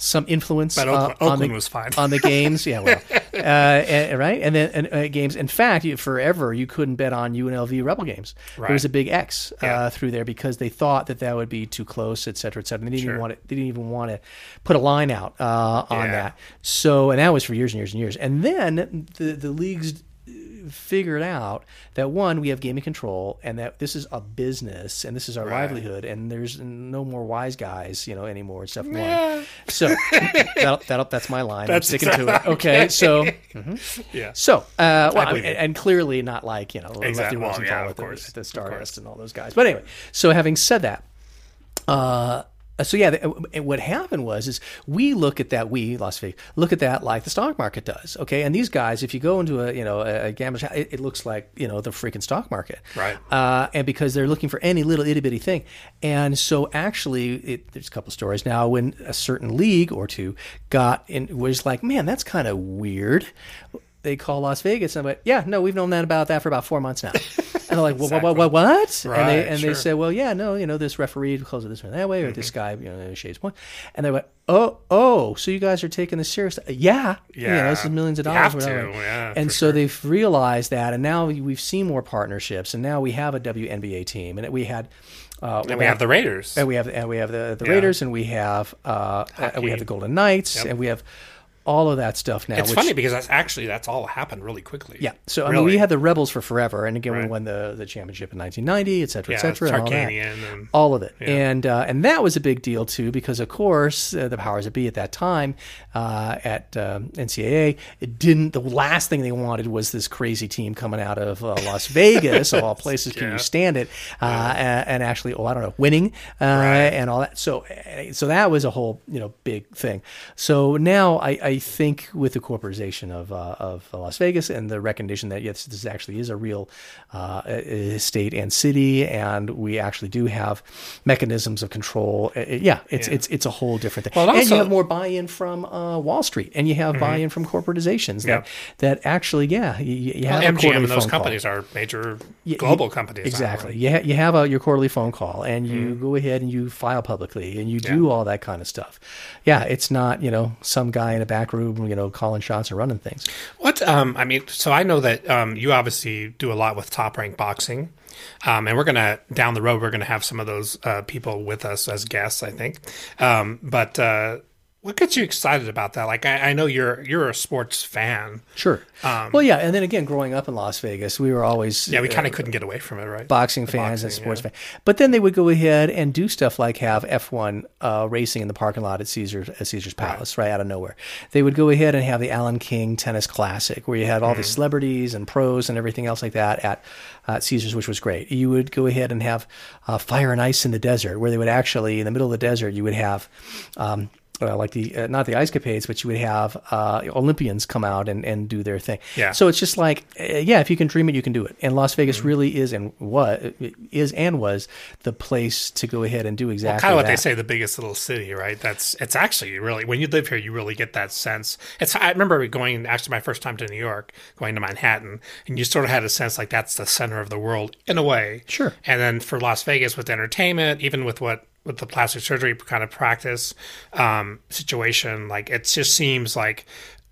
some influence But uh, on Oakland the was fine. on the games, yeah, well, uh, and, right, and then and, uh, games. In fact, you, forever you couldn't bet on UNLV Rebel games. There was a big X uh, Yeah. through there because they thought that that would be too close, et cetera, et cetera. They didn't even want to. They didn't even want to put a line out uh, on Yeah. that. So, and that was for years and years and years. And then the the leagues figured out that one, we have gaming control, and that this is a business, and this is our livelihood, and there's no more wise guys, you know, anymore and stuff. One. So that'll, that'll, that's my line. That's I'm sticking to it. Okay, so yeah. so, uh, well, mean, and clearly not like you know Lefty Exactly. Well, yeah, with the, course. the Stardust and all those guys. But anyway, so having said that, uh, so yeah, the, what happened was is we look at that we Las Vegas look at that like the stock market does. Okay, and these guys, if you go into a you know a, a gambler's it, it looks like you know the freaking stock market, Right. Uh, and because they're looking for any little itty bitty thing, and so actually, it, there's a couple stories now when a certain league or two got in was like, man, that's kind of weird. They call Las Vegas and I'm like, yeah, no, we've known that about that for about four months now. And they're like, what, what, what, what, what? and they and sure. they say, well, yeah, no, you know, this referee calls it this way, that way, or this guy, you know, shades one. And they went, oh, oh, so you guys are taking this serious? Yeah, you know, this is millions of You dollars. have to, yeah, and so they've realized that, and now we've seen more partnerships, and now we have a WNBA team, and we had. Uh, And we have the Raiders. and we have and we have the, the Yeah. Raiders, and we have uh, and we have the Golden Knights, Yep. and we have all of that stuff now. It's which, funny because that's actually that's all happened really quickly. yeah. So I mean, we had the Rebels for forever, and again, we won the the championship in 1990, et cetera, et cetera, and all that. And All of it, and uh, and that was a big deal too, because of course uh, the powers that be at that time uh, at um, NCAA it didn't. The last thing they wanted was this crazy team coming out of uh, Las Vegas, of all places. Can you stand it? Uh, and, and actually, oh, I don't know, winning uh, and all that. So uh, so that was a whole you know big thing. So now I, I think with the corporatization of uh, of Las Vegas and the recognition that yes, this actually is a real uh, state and city, and we actually do have mechanisms of control. uh, yeah, it's it's it's a whole different thing. Well, and you have more buy-in from uh, Wall Street, and you have buy-in from corporatizations that that actually, yeah, you, you have a MGM and those phone call. companies are major Yeah, global you- companies. Exactly. You, ha- you have a, your quarterly phone call and you Mm-hmm. go ahead and you file publicly and you do all that kind of stuff. Yeah, it's not, you know, some guy in a back room, you know, calling shots and running things. What um, I mean, so I know that um, you obviously do a lot with Top Rank Boxing, um, and we're gonna down the road we're gonna have some of those uh, people with us as guests, I think. Um, but uh, what gets you excited about that? Like, I, I know you're you're a sports fan. Sure. well, yeah. And then again, growing up in Las Vegas, we were always Um, Yeah, we uh, kind of couldn't get away from it, right? boxing fans and sports yeah. fans. But then they would go ahead and do stuff like have F1 uh, racing in the parking lot at Caesar's, at Caesar's Palace, right. out of nowhere. They would go ahead and have the Alan King Tennis Classic, where you had all the Mm-hmm. celebrities and pros and everything else like that at uh, Caesar's, which was great. You would go ahead and have uh, Fire and Ice in the Desert, where they would actually, in the middle of the desert, you would have. Um, uh, like the uh, not the ice capades, but you would have uh, Olympians come out and, and do their thing. Yeah. So it's just like, uh, yeah, if you can dream it, you can do it. And Las Vegas Mm-hmm. really is and what is and was the place to go ahead and do exactly kind of what that. they say the biggest little city right that's it's actually really when you live here you really get that sense it's i remember going actually my first time to new york going to manhattan and you sort of had a sense like that's the center of the world in a way Sure. and then for las vegas with entertainment even with what with the plastic surgery kind of practice um, situation like it just seems like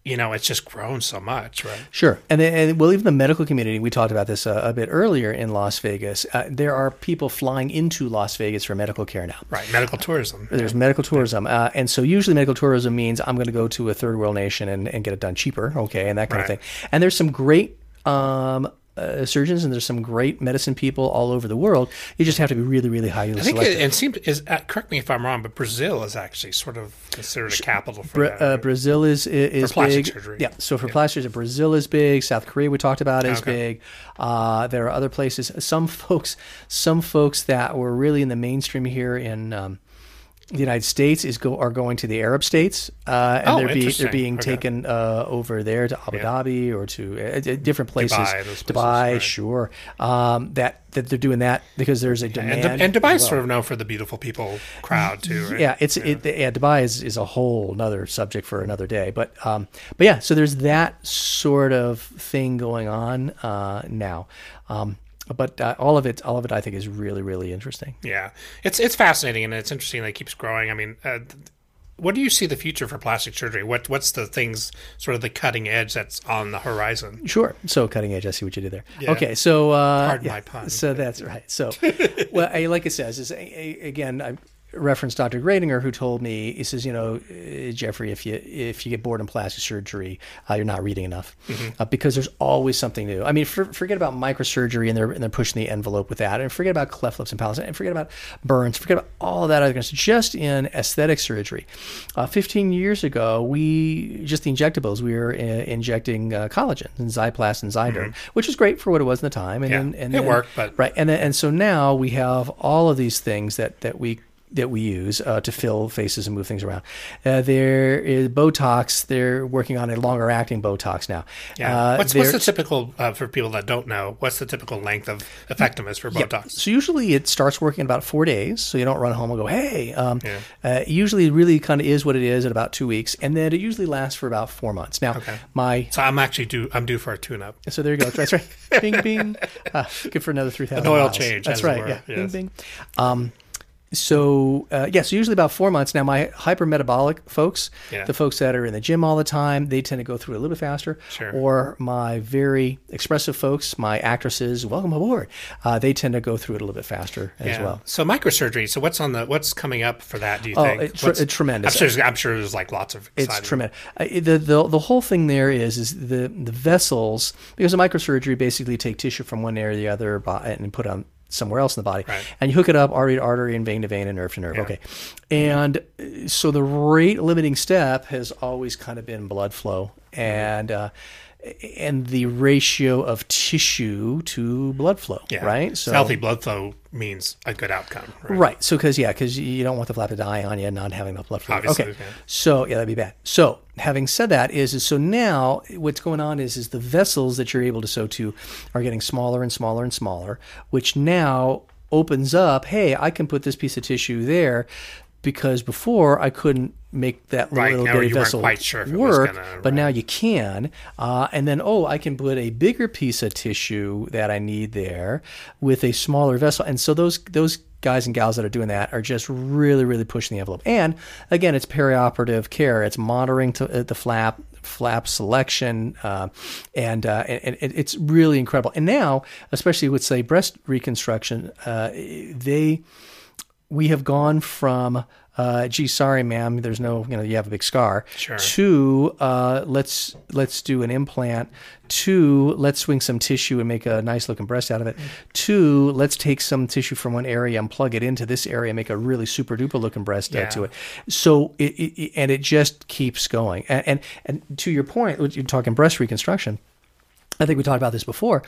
you know it's just grown so much right Sure, and then, and well, even the medical community. We talked about this uh, a bit earlier in Las Vegas. Uh, there are people flying into Las Vegas for medical care now. right medical tourism There's medical tourism, uh, and so usually medical tourism means I'm going to go to a third world nation and, and get it done cheaper, okay, and that kind Right. of thing. And there's some great um, uh, surgeons and there's some great medicine people all over the world. You just have to be really, really highly I think selected. it, it seems is uh, correct me if I'm wrong, but Brazil is actually sort of considered a capital for Bra- that. uh, Brazil is is plastic big. surgery. Yeah. So for plastic surgery, Brazil is big. South Korea we talked about is Okay. big. Uh, there are other places. Some folks, some folks that were really in the mainstream here in. Um, the United States is go are going to the Arab states, uh, and Oh, they're, be, they're being Okay. taken uh, over there to Abu Dhabi or to uh, uh, different places. Dubai, places, Dubai, right. sure. Um, that that they're doing that because there's a demand. and, and is well. sort of known for the beautiful people crowd too, right? Yeah, it's It, yeah. Dubai is, is a whole another subject for another day, but um, but yeah. So there's that sort of thing going on uh, now, um, but uh, all of it, all of it, I think is really really interesting. Yeah, it's it's fascinating and it's interesting that it keeps growing. I mean, uh, what do you see the future for plastic surgery? What what's the things sort of the cutting edge that's on the horizon? Sure. So cutting edge. I see what you did there. Yeah. Okay. So uh, Pardon yeah, my pun. So that's right. So, well, I, like it says is again. I referenced Dr. Gradinger, who told me he says, you know, uh, Jeffrey, if you if you get bored in plastic surgery, uh, you're not reading enough Mm-hmm. uh, because there's always something new. I mean, for, forget about microsurgery and they're and they're pushing the envelope with that, and forget about cleft lips and palates, and forget about burns, forget about all that other stuff. Just in aesthetic surgery, uh, 15 years ago, we just the injectables we were uh, injecting uh, collagen and Zyplast and Zyderm, which was great for what it was in the time, and Mm-hmm. Yeah, then and it then- worked, but- right, and and so now we have all of these things that that we that we use uh, to fill faces and move things around. Uh, there is Botox. They're working on a longer acting Botox now. Yeah, Uh, what's what's the typical uh, for people that don't know? What's the typical length of effectiveness for Botox? So usually it starts working in about four days. So you don't run home and go, hey. Um, Yeah. uh, usually it really kind of is what it is at about two weeks. And then it usually lasts for about four months. Now, Okay. my So I'm actually due. I'm due for a tune-up. So there you go. That's right. bing, bing. Uh, good for another 3,000 An oil miles. change, That's right. Yeah. Yes. Bing, bing. Um, so, uh, yeah, so usually about four months. Now, my hypermetabolic folks, Yeah. the folks that are in the gym all the time, they tend to go through it a little bit faster. Sure. Or my very expressive folks, my actresses, welcome aboard, uh, they tend to go through it a little bit faster as well. So microsurgery. So what's on the what's coming up for that? Do you Oh, think? it tr- tremendous. I'm sure. I'm sure there's like lots of. It's tremendous. Uh, the, the the whole thing there is is the the vessels because the microsurgery basically take tissue from one area to the other and put on somewhere else in the body, Right. and you hook it up artery to artery and vein to vein and nerve to nerve. Okay, and uh, so the rate limiting step has always kind of been blood flow and. Uh, and the ratio of tissue to blood flow, Yeah. right? So healthy blood flow means a good outcome. Right. Right. So, because yeah, because you don't want the flap to die on you, not having enough blood flow. Obviously, okay. yeah. So yeah, that'd be bad. So having said that, is, is so now what's going on is is the vessels that you're able to sew to are getting smaller and smaller and smaller, which now opens up. Hey, I can put this piece of tissue there. Because before I couldn't make that Right, little bitty vessel sure if it was work, gonna- but now you can. Uh, and then, oh, I can put a bigger piece of tissue that I need there with a smaller vessel. And so those those guys and gals that are doing that are just really, really pushing the envelope. And again, it's perioperative care. It's monitoring to, uh, the flap flap selection, uh, and, uh, and and it's really incredible. And now, especially with say breast reconstruction, uh, they we have gone from uh, gee sorry ma'am there's no you know you have a big scar. Sure. to uh, let's let's do an implant. Two, let's swing some tissue and make a nice looking breast out of it. Two, let's take some tissue from one area and plug it into this area and make a really super duper looking breast Yeah. to it. So it, it, it- and it just keeps going. And, and and to your point you're talking breast reconstruction. I think we talked about this before,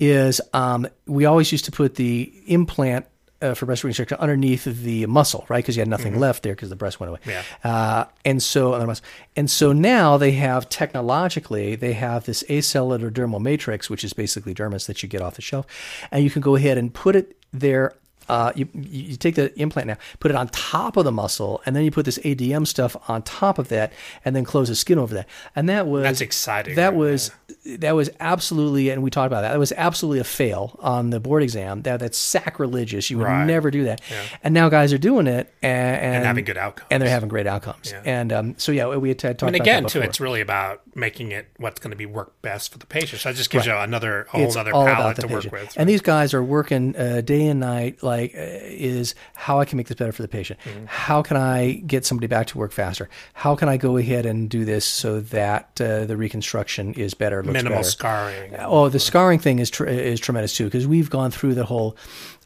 is um, we always used to put the implant uh, for breast reconstruction underneath the muscle, right? Because you had nothing left there because the breast went away. Yeah. Uh, and so and so now they have technologically they have this acellular dermal matrix, which is basically dermis that you get off the shelf, and you can go ahead and put it there. Uh, you, you take the implant now, put it on top of the muscle, and then you put this ADM stuff on top of that, and then close the skin over that. And that was That's exciting, That right was that was absolutely, and we talked about that. That was absolutely a fail on the board exam. That that's sacrilegious. You would Right. never do that. And now guys are doing it and, and, having good outcomes. and they're having great outcomes. Yeah. And um, so yeah, we had talked And about again, too, it's really about making it what's going to be work best for the patient. So that just gives you another a whole it's other palette to patient. work with. And these guys are working uh, day and night. Like, uh, is how I can make this better for the patient. Mm-hmm. How can I get somebody back to work faster? How can I go ahead and do this so that uh, the reconstruction is better, Minimal better? scarring. Oh, the scarring thing is tr- is tremendous too because we've gone through the whole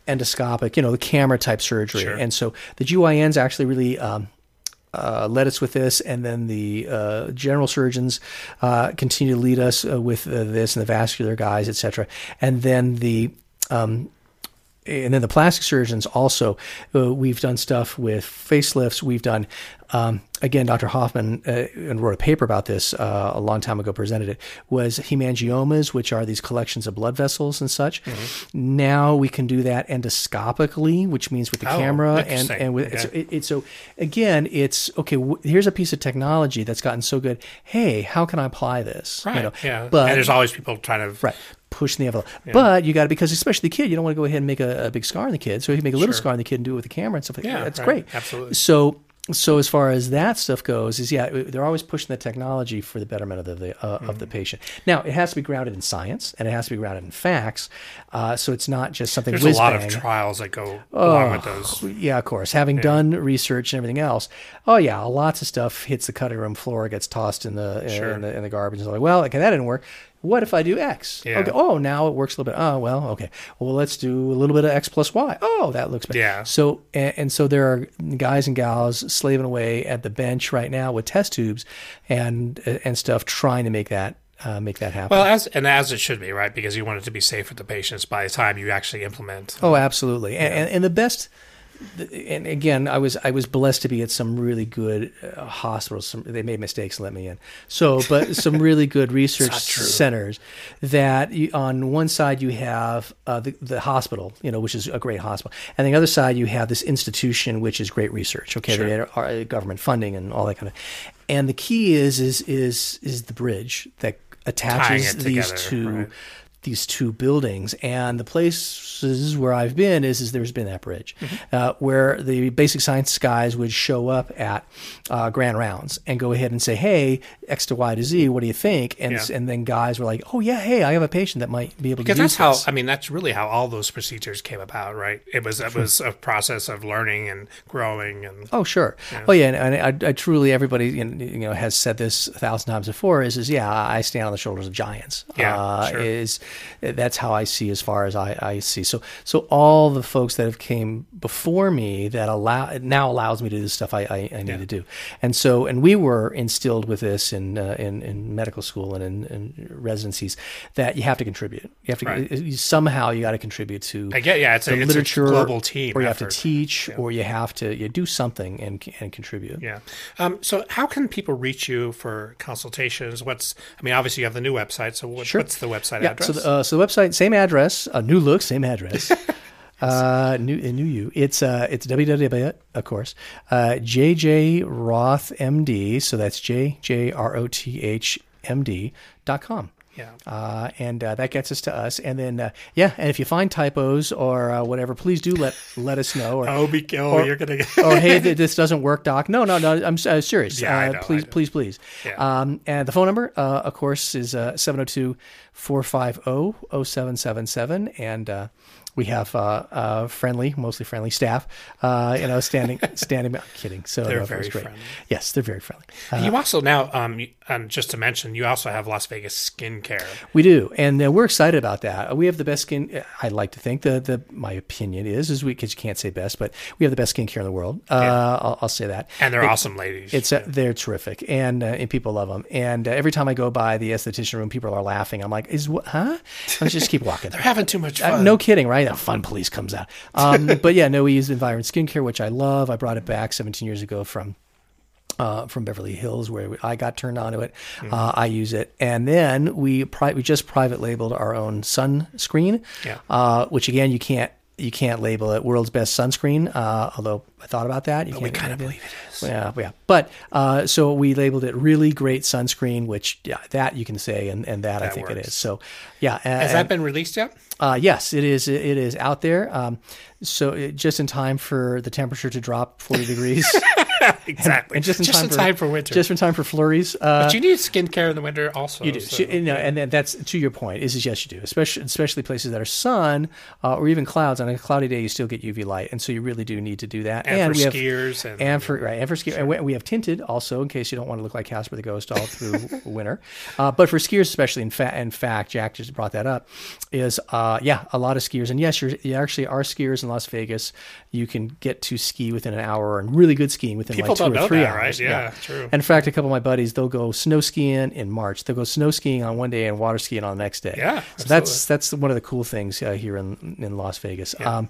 endoscopic, you know, the camera type surgery, Sure. and so the GYNs actually really. Um, uh, led us with this, and then the uh, general surgeons uh, continue to lead us uh, with uh, this, and the vascular guys, etc. And then the um, and then the plastic surgeons also. Uh, we've done stuff with facelifts. We've done um, again. Dr. Hoffman uh, and wrote a paper about this uh, a long time ago. Presented it was hemangiomas, which are these collections of blood vessels and such. Now we can do that endoscopically, which means with the Oh, camera and and with Okay. so it, it, so again, it's okay. W- here's a piece of technology that's gotten so good. Hey, how can I apply this? You Right. know, yeah. but and there's always people trying to. Right. Pushing the envelope. But you got to, because especially the kid, you don't want to go ahead and make a, a big scar in the kid. So you can make a little Sure. scar in the kid and do it with the camera and stuff like Yeah, that. That's right. great. Absolutely. So, so as far as that stuff goes, is yeah, they're always pushing the technology for the betterment of the, uh, of Mm-hmm. the patient. Now, it has to be grounded in science and it has to be grounded in facts. Uh, so it's not just something. There's a lot of trials that go along with those. Yeah, of course. Having done research and everything else, oh yeah, lots of stuff hits the cutting room floor, gets tossed in the Sure. in, the, in the garbage. And like, well, okay, that didn't work. What if I do X? Yeah. Okay. Oh, now it works a little bit. Oh, well, okay. Well, let's do a little bit of X plus Y. Oh, that looks better. Yeah. So and, and so there are guys and gals slaving away at the bench right now with test tubes and and stuff, trying to make that uh, make that happen. Well, as and as it should be, right? Because you want it to be safe for the patients by the time you actually implement. Oh, absolutely. And, and, and the best, and again, I was I was blessed to be at some really good uh, hospitals. Some, they made mistakes, and let me in. So, but some really good research centers. That you, on one side you have uh, the the hospital, you know, which is a great hospital, and the other side you have this institution, which is great research. Okay, Sure. they are government funding and all that kind of. And the key is is is is the bridge that attaches these together, two right. These two buildings and the places where I've been is, is there's been that bridge Mm-hmm. uh, where the basic science guys would show up at uh, grand rounds and go ahead and say hey X to Y to Z what do you think and Yeah. and then guys were like oh yeah hey I have a patient that might be able Because to that's use how. I mean that's really how all those procedures came about, right? It was it was a process of learning and growing and Oh sure. Oh yeah, and, and I, I truly everybody you know, you know has said this a thousand times before. Is is yeah, I stand on the shoulders of giants. Yeah, uh, sure. Is that's how I see as far as I, I see. So so all the folks that have came before me that allow now allows me to do the stuff I, I, I need to do. And so and we were instilled with this in uh, in, in medical school and in, in residencies that you have to contribute. You have to Right. you- somehow you got to contribute to I get yeah, it's a, it's literature a global team or you effort. have to teach or you have to you do something and and contribute. Yeah. Um, so, how can people reach you for consultations? What's, I mean, obviously you have the new website. So, what, Sure. what's the website Yeah, address? so the, uh, so the website, same address, uh, new look, same address. uh, new new you. It's uh, it's www. Of course, uh, JJ Roth MD. So that's J J R O T H M D dot com. Yeah. Uh, and uh, that gets us to us. And then, uh, yeah, and if you find typos or uh, whatever, please do let let us know. Or, oh, be, oh or- you're going to or hey, this doesn't work, doc. No, no, no. I'm uh, serious. Yeah, uh, know, please, please, please. Yeah. Um, and the phone number, uh, of course, is uh, 702 450 0777. And uh, we have uh, uh, friendly, mostly friendly staff, uh, you know, standing, standing. I'm kidding. So They're very great. friendly. Yes, they're very friendly. Uh, you also now, um, and just to mention, you also have Las Vegas skincare. We do, and uh, we're excited about that. We have the best skin. I like to think the the my opinion is is we because you can't say best, but we have the best skincare in the world. Uh, I'll, I'll say that. And they're It- awesome ladies. It's uh, they're terrific, and uh, and people love them. And uh, every time I go by the esthetician room, people are laughing. I'm like, is what? Huh? Let's just keep walking. they're having too much Uh, fun. no kidding, right? The fun police comes out. Um, but yeah, no, we use Environ Skincare, which I love. I brought it back 17 years ago from uh, from Beverly Hills, where I got turned onto it. Mm-hmm. Uh, I use it, and then we pri- we just private labeled our own sunscreen, yeah. uh, which again you can't you can't label it world's best sunscreen. Uh, although I thought about that, you but we kind of believe it is. Yeah, yeah. But uh, so we labeled it really great sunscreen, which yeah, that you can say, and, and that, that I think works. it is. So yeah, has that been released yet? Uh, yes, it is. It is out there. Um, so it, just in time for the temperature to drop 40 degrees. exactly. And, and, just in, just time, in for, time for winter. Just in time for flurries. Uh, but you need skincare in the winter also. You do. So, you know, and then that's to your point. Is, is yes, you do. Especially especially places that are sun uh, or even clouds. On a cloudy day, you still get UV light, and so you really do need to do that. And, and for skiers have, and, and for right and for skiers. Sure. And we, we, have tinted also in case you don't want to look like Casper the Ghost all through winter. Uh, but for skiers, especially in, fa- in fact, Jack just brought that up. Is uh, yeah, a lot of skiers, and yes, you're, you actually are skiers in Las Vegas. You can get to ski within an hour and really good skiing within People like two or three that, hours. Right? Yeah, yeah, true. And in fact, a couple of my buddies, they'll go snow skiing in March. They'll go snow skiing on one day and water skiing on the next day. Yeah, so absolutely. that's that's one of the cool things uh, here in in Las Vegas. Yeah. Um,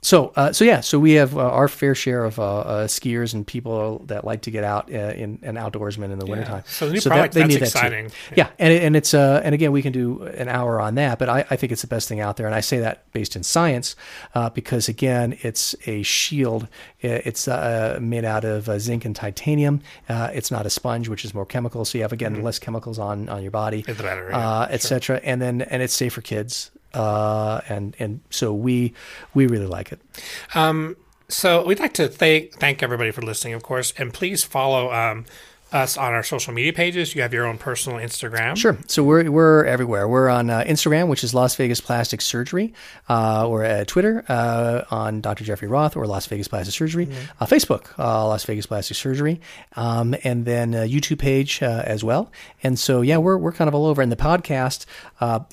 so uh, so yeah, so we have uh, our fair share of uh, uh, skiers and people that like to get out uh, in and outdoorsmen in the yeah. wintertime. So the new so product, that, they need exciting. That yeah. yeah, and and it's uh and again we can do an hour on that, but I, I think it's the best thing out there, and I say that based in science because again it's a shield. It's made out of zinc and titanium. it's not a sponge, which is more chemical, so you have again mm-hmm. less chemicals on on your body, better, yeah. etc. Sure. And then and it's safe for kids. Uh, and and so we we really like it. Um, so we'd like to thank thank everybody for listening, of course, and please follow um, us on our social media pages. You have your own personal Instagram. Sure. So we're, we're everywhere. We're on uh, Instagram, which is Las Vegas Plastic Surgery. Uh, we're at Twitter uh, on Dr. Jeffrey Roth or Las Vegas Plastic Surgery. Mm-hmm. Uh, Facebook, uh, Las Vegas Plastic Surgery. Um, and then YouTube page uh, as well. And so, yeah, we're, we're kind of all over. And the podcast,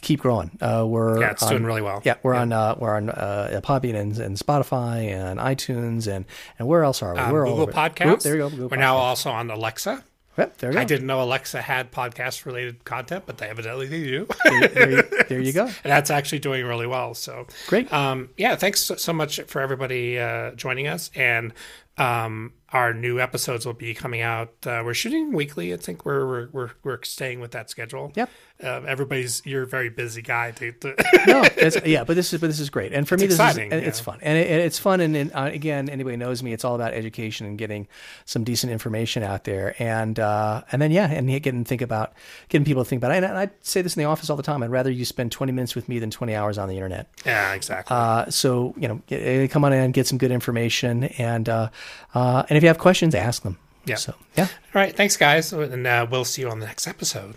keep growing. we're yeah, it's on, doing really well. Yeah, we're yeah. on we're on uh, Podbean and, and, Spotify and iTunes and and where else are we? Um, we're Google all over. Podcasts. Oop, there you go. Google we're Podcast. now also on Alexa. Yep, there you go. I didn't know Alexa had podcast related content, but they evidently they do. there, there, you, there, you, go. And that's actually doing really well. So great. Um, yeah, thanks so, so, much for everybody uh, joining us. And um, our new episodes will be coming out. Uh, we're shooting weekly. I think we're we're we're, we're staying with that schedule. Yep. Um, everybody's you're a very busy guy. To, to no, yeah, but this is but this is great, and for it's me, this exciting, is it's fun, and it, it's fun, and, and uh, again, anybody knows me, it's all about education and getting some decent information out there, and uh, and then yeah, and getting think about getting people to think about it. And, and I say this in the office all the time. I'd rather you spend 20 minutes with me than 20 hours on the internet. Yeah, exactly. Uh, so you know, get, come on in, get some good information, and uh, uh, and if you have questions, ask them. Yeah. So yeah. All right. Thanks, guys, and uh, we'll see you on the next episode.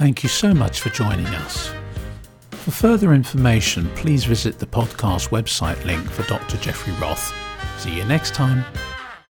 Thank you so much for joining us. For further information, please visit the podcast website link for Dr. Jeffrey Roth. See you next time.